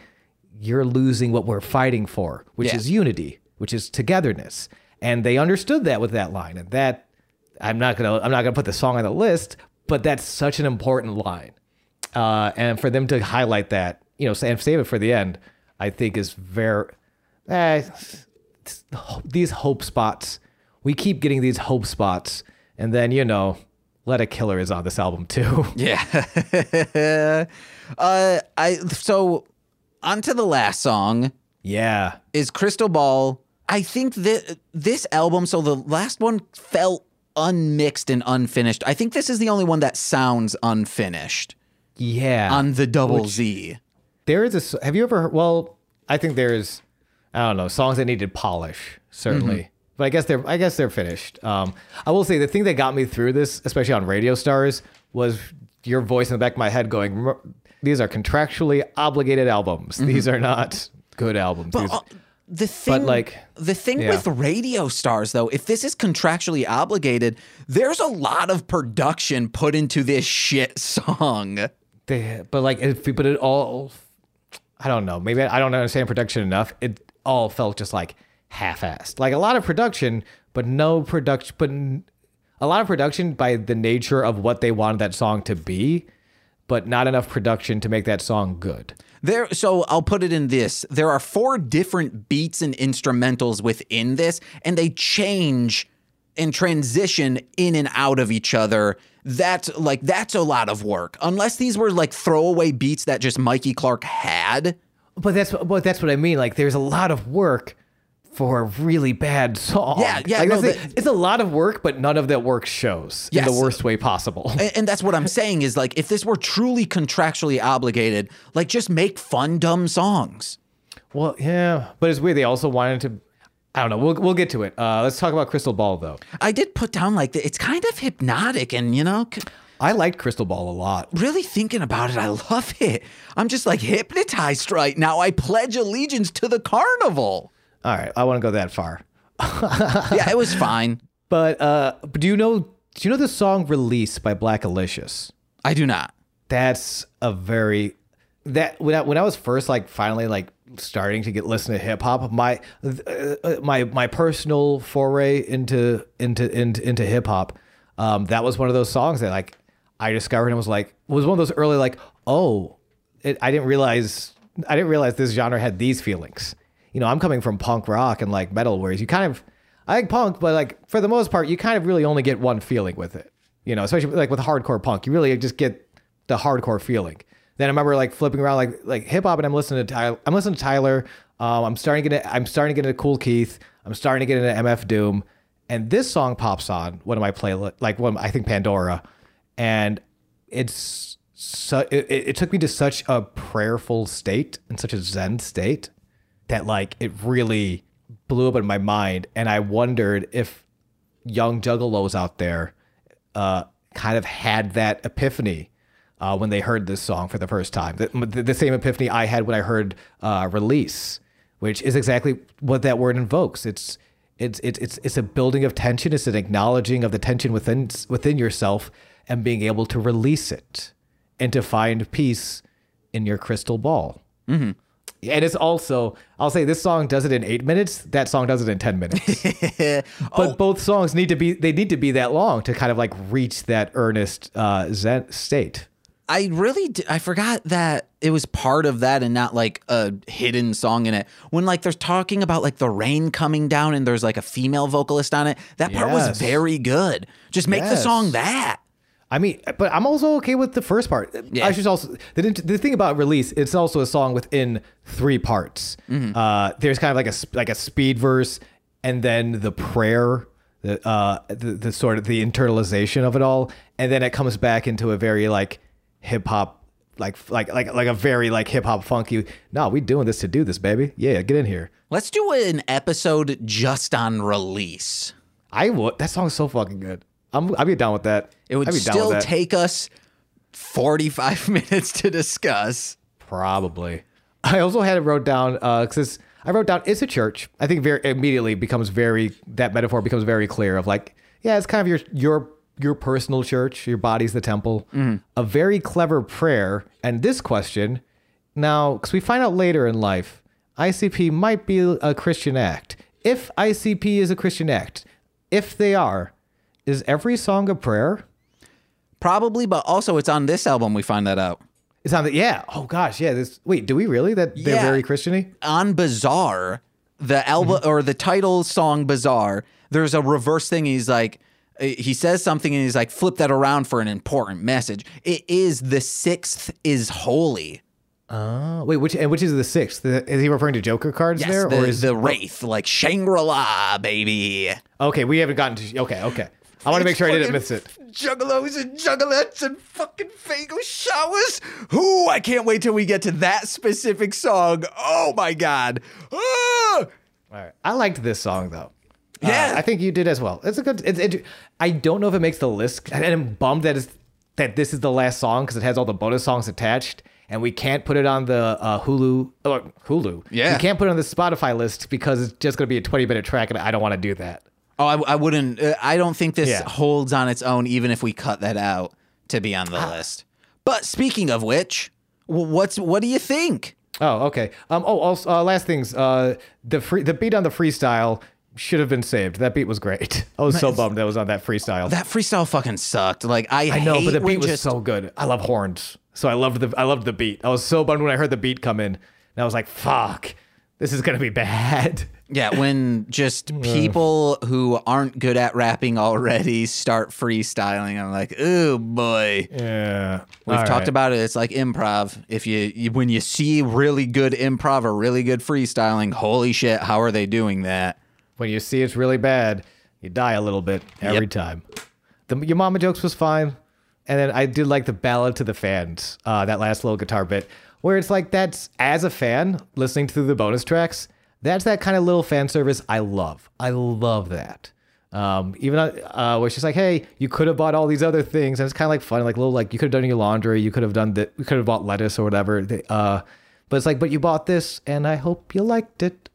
you're losing what we're fighting for, which Yeah. is unity, which is togetherness. And they understood that with that line. And that I'm not gonna I'm not gonna put the song on the list, but that's such an important line. Uh, and for them to highlight that, you know, and save it for the end, I think is very. Eh, these hope spots. We keep getting these hope spots, and then you know, Let a Killer is on this album too. Yeah. *laughs* uh, I so on to the last song yeah, is Crystal Ball. I think that this album, so the last one felt unmixed and unfinished. I think this is the only one that sounds unfinished yeah. on the double Z. There is a. Have you ever? heard- Well, I think there's. I don't know songs that needed polish certainly, but I guess they're. I guess they're finished. Um, I will say the thing that got me through this, especially on Radio Stars, was your voice in the back of my head going, "Remember, "These are contractually obligated albums. These are not good albums." These- Uh, the thing, like, the thing yeah. with radio stars, though, if this is contractually obligated, there's a lot of production put into this shit song. They, but like, if, but it all, I don't know. Maybe I don't understand production enough. It all felt just like half-assed. Like a lot of production, but no production. But a lot of production by the nature of what they wanted that song to be, but not enough production to make that song good. There, so I'll put it in this. There are four different beats and instrumentals within this, and they change and transition in and out of each other. That's like that's a lot of work. Unless these were like throwaway beats that just Mikey Clark had. But that's but that's what I mean. Like, there's a lot of work for a really bad song. Yeah, yeah, Like, no, the- it's a lot of work, but none of that work shows in the worst way possible. And, and that's what I'm *laughs* saying is like if this were truly contractually obligated, like just make fun dumb songs. Well, yeah, but it's weird. They also wanted to. I don't know. We'll we'll get to it. Uh, let's talk about Crystal Ball though. I did put down like the, it's kind of hypnotic and you know c- I liked Crystal Ball a lot. really thinking about it, I love it. I'm just like hypnotized right now. I pledge allegiance to the carnival. All right, I want to go that far. *laughs* Yeah, it was fine. But uh, do you know? Do you know the song "Release" by Blackalicious? I do not. That's a very that when I, when I was first like finally like starting to get listen to hip hop, my uh, uh, my my personal foray into into into, into hip hop, um, that was one of those songs that like I discovered and was like was one of those early like oh, it, I didn't realize I didn't realize this genre had these feelings. You know, I'm coming from punk rock and like metal, whereas you kind of I like punk, but like for the most part, you kind of really only get one feeling with it. You know, especially like with hardcore punk, you really just get the hardcore feeling. Then I remember like flipping around like like hip hop, and I'm listening to Tyler. I'm listening to Tyler. Um, I'm starting to get I'm starting to get into Kool Keith. I'm starting to get into MF Doom, and this song pops on one of my playlists, like one I think Pandora, and it's it, it it took me to such a prayerful state and such a zen state that like it really blew up in my mind, and I wondered if young juggalos out there uh, kind of had that epiphany uh, when they heard this song for the first time. The, the, same epiphany I had when I heard uh, "Release," which is exactly what that word invokes. It's it's it's it's it's a building of tension. It's an acknowledging of the tension within within yourself and being able to release it and to find peace in your crystal ball. Mm-hmm. And it's also, I'll say this song does it in eight minutes. That song does it in 10 minutes. *laughs* but both songs need to be, they need to be that long to kind of like reach that earnest uh, zen state. I really d- I forgot that it was part of that and not like a hidden song in it. When like they're talking about like the rain coming down and there's like a female vocalist on it, that part was very good. Just make the song that. I mean, but I'm also okay with the first part. Yeah. I should also the, the thing about release. It's also a song within three parts. Uh, there's kind of like a like a speed verse, and then the prayer, the uh, the, the sort of the internalization of it all, and then it comes back into a very like hip hop like like like like a very like hip hop funky. No, we doing this to do this, baby. Yeah, get in here. Let's do an episode just on release. I would. That song's so fucking good. I'm I'd be down with that. It would I'd be down still take us 45 *laughs* minutes to discuss. Probably. I also had it wrote down uh, because I wrote down it's a church. I think very immediately becomes very that metaphor becomes very clear of like yeah it's kind of your your your personal church. Your body's the temple. Mm-hmm. A very clever prayer. And this question now because we find out later in life ICP might be a Christian act. If ICP is a Christian act, if they are, is every song a prayer? Probably, but also it's on this album we find that out. It's on the yeah. Oh gosh, yeah. This wait, do we really that they're Yeah. very Christiany? On Bizarre, the album or the title song Bizarre, there's a reverse thing. He's like, uh, he says something and he's like, flip that around for an important message. It is the sixth is holy. Oh wait, which and which is the sixth? Is he referring to Joker cards Yes, there, the, or is the Wraith, like Shangri La, baby. okay? We haven't gotten to okay, okay. I want to make sure I didn't miss it. Juggalos and juggalettes and fucking Faygo showers. Ooh, I can't wait till we get to that specific song. Oh my god. Ah! All right, I liked this song though. Uh, Yeah. I think you did as well. It's a good. It's, it, I don't know if it makes the list, and I'm bummed that is that this is the last song because it has all the bonus songs attached, and we can't put it on the uh, Hulu. Uh, Hulu. Yeah. we can't put it on the Spotify list because it's just going to be a 20 minute track, and I don't want to do that. Oh, I, I wouldn't. Uh, I don't think this Yeah. holds on its own, even if we cut that out to be on the Ah. list. But speaking of which, what's what do you think? Oh, okay. Um. Oh, also, uh, last things. Uh, the free the beat on the freestyle should have been saved. That beat was great. *laughs* I was so bummed that was on that freestyle. That freestyle fucking sucked. Like I, I know, but the beat was just, so good. I love horns, so I loved the I loved the beat. I was so bummed when I heard the beat come in, and I was like, "Fuck, this is gonna be bad." *laughs* Yeah, when just people who aren't good at rapping already start freestyling, I'm like, oh boy. Yeah, We've talked about it. It's like improv. If you, you when you see really good improv or really good freestyling, holy shit, how are they doing that? when you see it's really bad, you die a little bit every Yep. time. The your mama jokes was fine, and then I did like the ballad to the fans. Uh, that last little guitar bit where it's like that's as a fan listening to the bonus tracks. That's that kind of little fan service I love. I love that. Um, even uh, where she's like, "Hey, you could have bought all these other things," and it's kind of like fun, like little like you could have done your laundry, you could have done that, you could have bought lettuce or whatever. Uh, but it's like, but you bought this, and I hope you liked it.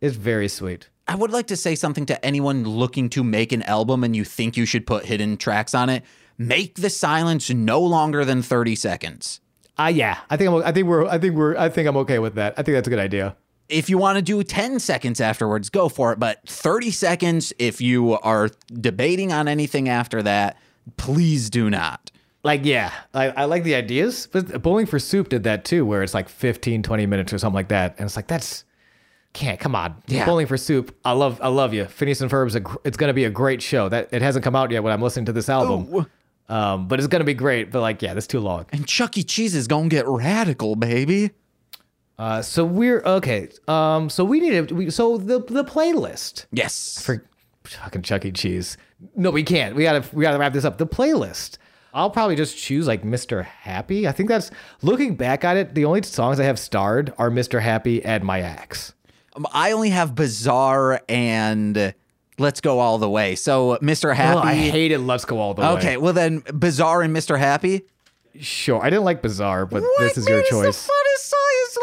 It's very sweet. I would like to say something to anyone looking to make an album and you think you should put hidden tracks on it. Make the silence no longer than 30 seconds. Uh, yeah, I think I'm, I think we're I think we're I think I'm okay with that. I think that's a good idea. If you want to do 10 seconds afterwards, go for it. But 30 seconds, if you are debating on anything after that, please do not. Like yeah, I, I like the ideas, but Bowling for Soup did that too, where it's like 15, 20 minutes or something like that, and it's like that's can't come on. Yeah. Bowling for Soup, I love I love you. Phineas and Ferb's a it's gonna be a great show. That it hasn't come out yet when I'm listening to this album, um, but it's gonna be great. But like yeah, that's too long. And Chuck E. Cheese is going to get radical, baby. Uh, so we're okay. Um, so we need to we, so the the playlist. Yes. for fucking Chuck E. Cheese. No, we can't. We gotta we gotta wrap this up. The playlist. I'll probably just choose like Mr. Happy. I think that's looking back at it. The only songs I have starred are Mr. Happy and My Axe. Um, I only have Bizarre and Let's Go All the Way. So, Mr. Happy. Oh, I hated Let's Go All the Way. Okay, well then, Bizarre and Mr. Happy. sure. I didn't like Bizarre, but oh What, this is man? your It's choice. the funnest song. It's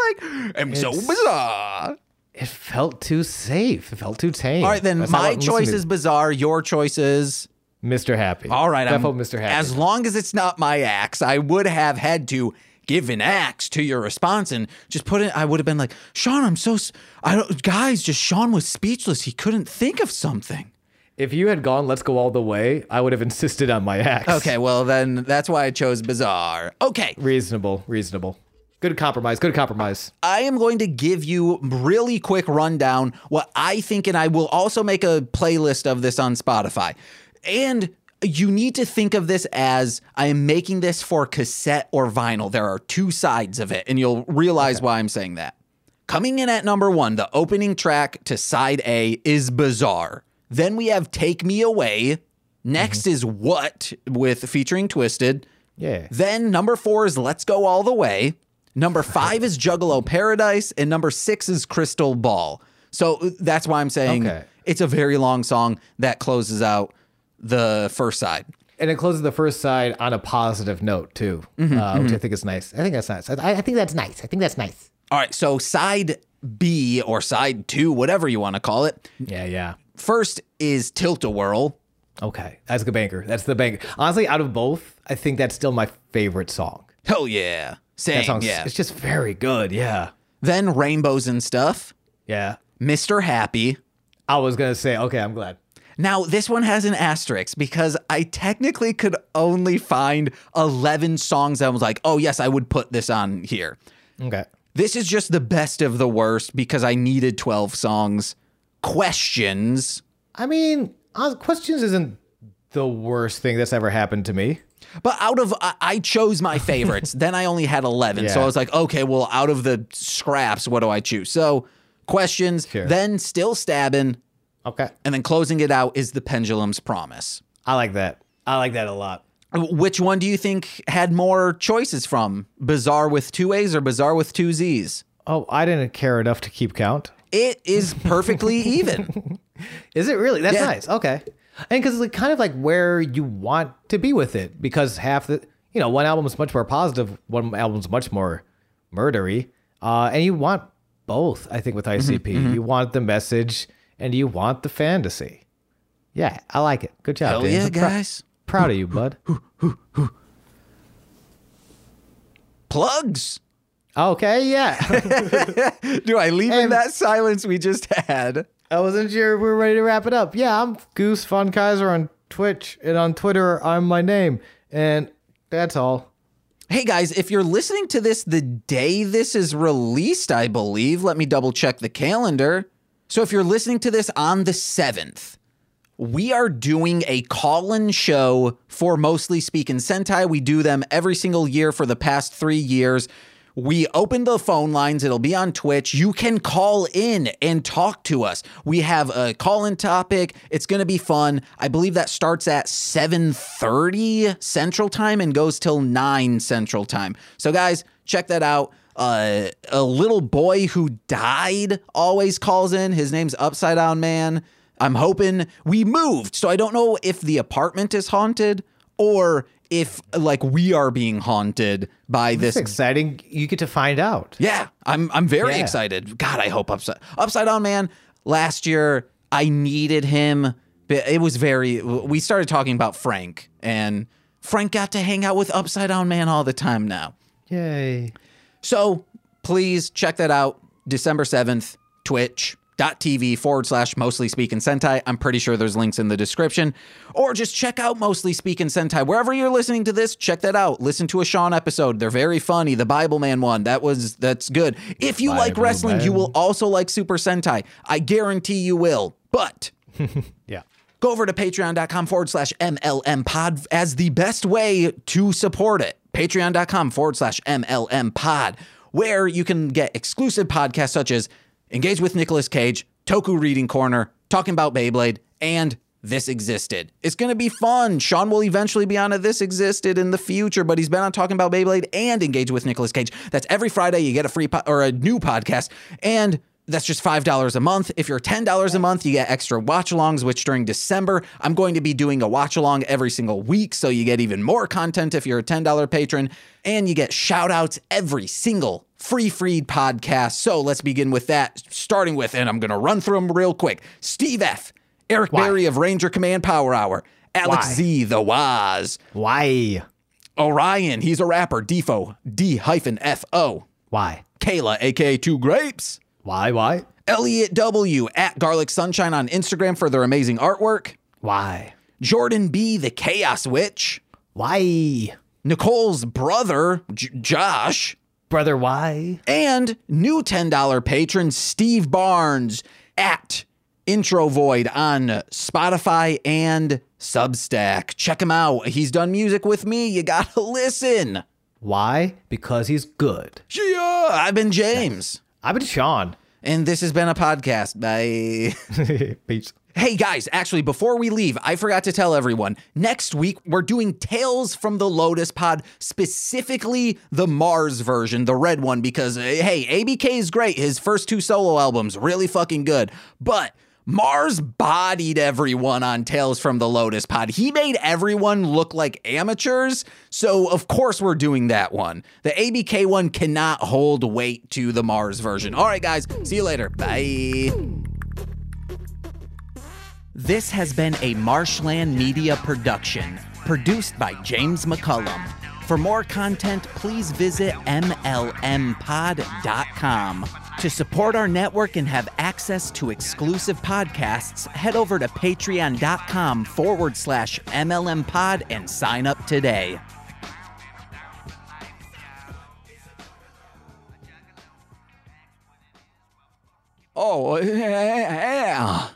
like, I'm so bizarre. It felt too safe. It felt too tame. All right, then That's my I'm choice is Bizarre. Your choice is. Mr. Happy. All right, I'm, Defo Mr. Happy. As long as it's not my axe, I would have had to give an axe to your response and just put it. I would have been like, Sean, I'm so. I don't, guys, just Sean was speechless. He couldn't think of something. if you had gone Let's Go All the Way, I would have insisted on My Axe. Okay, well then that's why I chose Bizarre. Okay, Reasonable. Reasonable. Good compromise. Good compromise. I am going to give you really quick rundown what I think, and I will also make a playlist of this on Spotify. And you need to think of this as I am making this for cassette or vinyl. There are two sides of it, and you'll realize why I'm saying that. Coming in at number one, the opening track to side A is Bizarre. Then we have Take Me Away. Next is What with featuring Twiztid. Yeah. Then number four is Let's Go All the Way. Number *laughs* five is Juggalo Paradise. And number six is Crystal Ball. So uh, that's why I'm saying Okay. it's a very long song that closes out the first side. And it closes the first side on a positive note too, Mm-hmm, uh, which I think is nice. I think that's nice. I, I think that's nice. I think that's nice. All right. So side B or side two, whatever you want to call it. Yeah, yeah. First is Tilt a Whirl. Okay, that's the banker. That's the banker. Honestly, out of both, I think that's still my favorite song. Hell yeah. Same. That song's yeah. it's just very good. Yeah, Then Rainbows and Stuff. yeah. Mr. Happy. I was gonna say, okay, I'm glad. Now, this one has an asterisk because I technically could only find 11 songs that I was like, oh, yes, I would put this on here. Okay. This is just the best of the worst because I needed 12 songs. Questions. I mean, uh, questions isn't the worst thing that's ever happened to me. But out of, I, I chose my favorites. *laughs* then I only had 11. So I was like, okay, well, out of the scraps, what do I choose? So questions, Sure. then still stabbing, Okay. and then closing it out is the pendulum's promise. I like that. I like that a lot. Which one do you think had more choices from? Bizaar with two A's or Bizzar with two Z's? Oh, I didn't care enough to keep count. It is perfectly *laughs* even. Is it really? That's Yeah. nice. Okay. And because it's like kind of like where you want to be with it, because half the you know one album is much more positive, one album's much more murdery, uh, and you want both. I think with ICP, you want the message and you want the fantasy. Yeah, I like it. Good job, Hell James. yeah, I'm guys. proud of you, bud. *laughs* Plugs. okay, yeah. *laughs* Do I leave in that silence we just had? I wasn't sure we were ready to wrap it up. Yeah, I'm Goose Von Kaiser on Twitch and on Twitter. I'm my name, and that's all. Hey guys, if you're listening to this the day this is released, I believe, let me double check the calendar. So if you're listening to this on the 7th, we are doing a call in show for Mostly Speaking Sentai. We do them every single year for the past three years. We open the phone lines. It'll be on Twitch. You can call in and talk to us. We have a call-in topic. It's going to be fun. I believe that starts at 7:30 Central Time and goes till 9 Central Time. So guys, check that out. Uh, a little boy who died always calls in. His name's Upside Down Man. I'm hoping we moved, so I don't know if the apartment is haunted or if like we are being haunted by this. It's exciting. You get to find out. Yeah, I'm I'm very Yeah. excited. God, I hope upside upside down man. Last year I needed him. but It was very. We started talking about Frank, and Frank got to hang out with Upside Down Man all the time now. Yay. So please check that out. December 7th, twitch.tv forward slash mostly speaking Sentai. I'm pretty sure there's links in the description. Or just check out mostly speaking Sentai. Wherever you're listening to this, check that out. Listen to a Sean episode. They're very funny. The Bible Man one. That was that's good. If you like Bible wrestling, you will also like Super Sentai. I guarantee you will. But *laughs* Yeah. go over to patreon.com forward slash MLM pod as the best way to support it. Patreon.com forward slash MLM pod, where you can get exclusive podcasts such as Engage with Nicolas Cage, Toku Reading Corner, Talking About Beyblade, and This Existed. It's going to be fun. Sean will eventually be on a This Existed in the future, but he's been on Talking About Beyblade and Engage with Nicolas Cage. That's every Friday. You get a free po- or a new podcast. And that's just $5 a month. If you're $10 a month, you get extra watch alongs, which during December, I'm going to be doing a watch along every single week. So you get even more content if you're a $10 patron. And you get shout outs every single free freed podcast. So let's begin with that, starting with, and I'm going to run through them real quick Steve F., Eric Berry of Ranger Command Power Hour, Alex Why? Z, The Waz, Why? Orion, he's a rapper, Defo, D hyphen F O, Why? Kayla, aka Two Grapes. Why? Why? Elliot W. at Garlic Sunshine on Instagram for their amazing artwork. Why? Jordan B. the Chaos Witch. Why? Nicole's brother, J- Josh. Brother, why? And new $10 patron, Steve Barnes at Intro Void on Spotify and Substack. Check him out. He's done music with me. You gotta *laughs* listen. Why? Because he's good. Yeah, I've been James. I've been Sean. And this has been a podcast. Bye. *laughs* Peace. Hey guys, actually, before we leave, I forgot to tell everyone. Next week, we're doing Tales from the Lotus Pod, specifically the Mars version, the red one, because uh, hey, ABK is great. His first two solo albums, really fucking good. But Mars bodied everyone on Tales from the Lotus Pod. He made everyone look like amateurs. So, of course, we're doing that one. The ABK one cannot hold weight to the Mars version. All right, guys, see you later. Bye. This has been a Marsh Land Media production, produced by James McCollum. For more content, please visit MLMpod.com. To support our network and have access to exclusive podcasts, head over to patreon.com forward slash MLMpod and sign up today. Oh, *laughs* yeah.